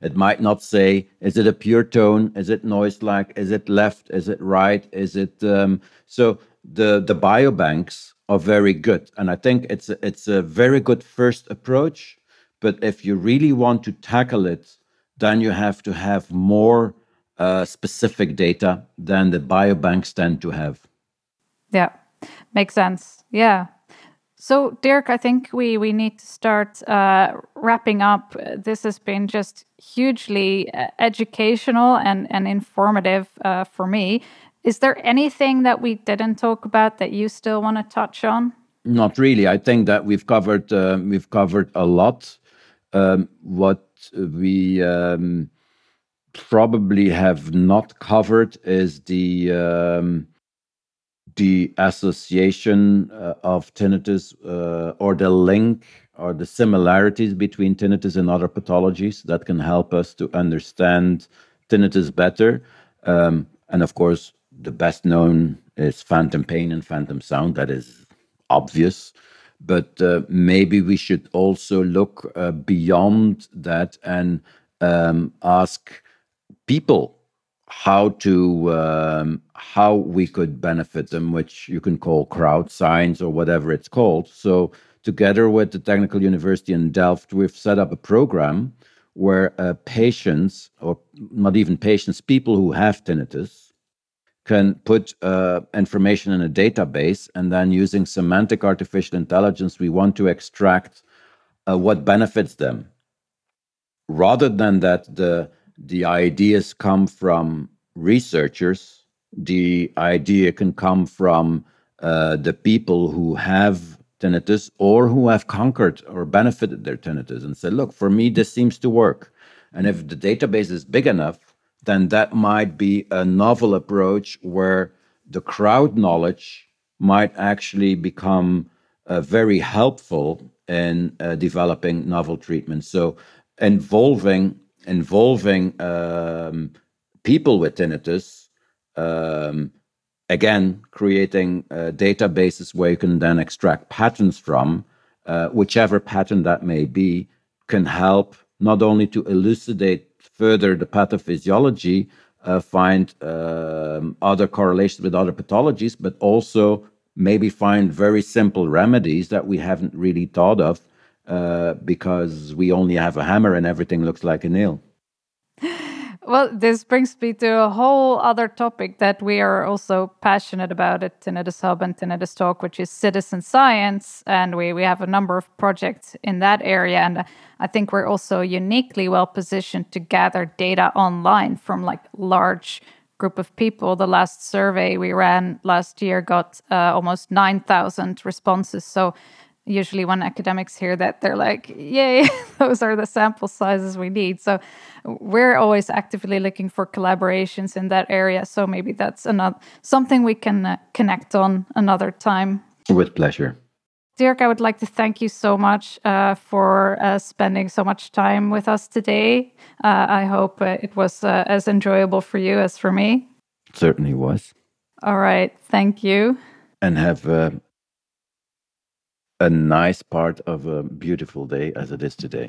It might not say, is it a pure tone? Is it noise like? Is it left? Is it right? Is it um, so? The the biobanks are very good, and I think it's a, it's a very good first approach. But if you really want to tackle it, then you have to have more uh, specific data than the biobanks tend to have. Yeah, makes sense. Yeah. So, Dirk, I think we, we need to start uh, wrapping up. This has been just hugely uh, educational and, and informative uh, for me. Is there anything that we didn't talk about that you still want to touch on? Not really. I think that we've covered uh, we've covered a lot. Um, what we um, probably have not covered is the um, the association uh, of tinnitus uh, or the link or the similarities between tinnitus and other pathologies that can help us to understand tinnitus better. Um, and of course, the best known is phantom pain and phantom sound. That is obvious. But uh, maybe we should also look uh, beyond that and um, ask people how to um, how we could benefit them, which you can call crowd science or whatever it's called. So together with the Technical University in Delft, we've set up a program where uh, patients, or not even patients, people who have tinnitus, can put uh, information in a database, and then using semantic artificial intelligence, we want to extract uh, what benefits them. Rather than that, the the ideas come from researchers. The idea can come from uh, the people who have tinnitus or who have conquered or benefited their tinnitus and said, look, for me, this seems to work. And if the database is big enough, then that might be a novel approach where the crowd knowledge might actually become uh, very helpful in uh, developing novel treatments. So, involving involving um, people with tinnitus, um, again, creating uh, databases where you can then extract patterns from, uh, whichever pattern that may be, can help not only to elucidate further the pathophysiology, uh, find um, other correlations with other pathologies, but also maybe find very simple remedies that we haven't really thought of uh, because we only have a hammer and everything looks like a nail. Well, this brings me to a whole other topic that we are also passionate about at Tinnitus Hub and Tinnitus Talk, which is citizen science. And we, we have a number of projects in that area. And I think we're also uniquely well positioned to gather data online from like large group of people. The last survey we ran last year got uh, almost 9,000 responses. So usually when academics hear that they're like yay those are the sample sizes we need. So we're always actively looking for collaborations in that area so maybe that's another something we can uh, connect on another time. With pleasure. Dirk i would like to thank you so much uh, for uh, spending so much time with us today. Uh, i hope uh, it was uh, as enjoyable for you as for me. Certainly was. All right. Thank you. And have a nice part of a beautiful day as it is today.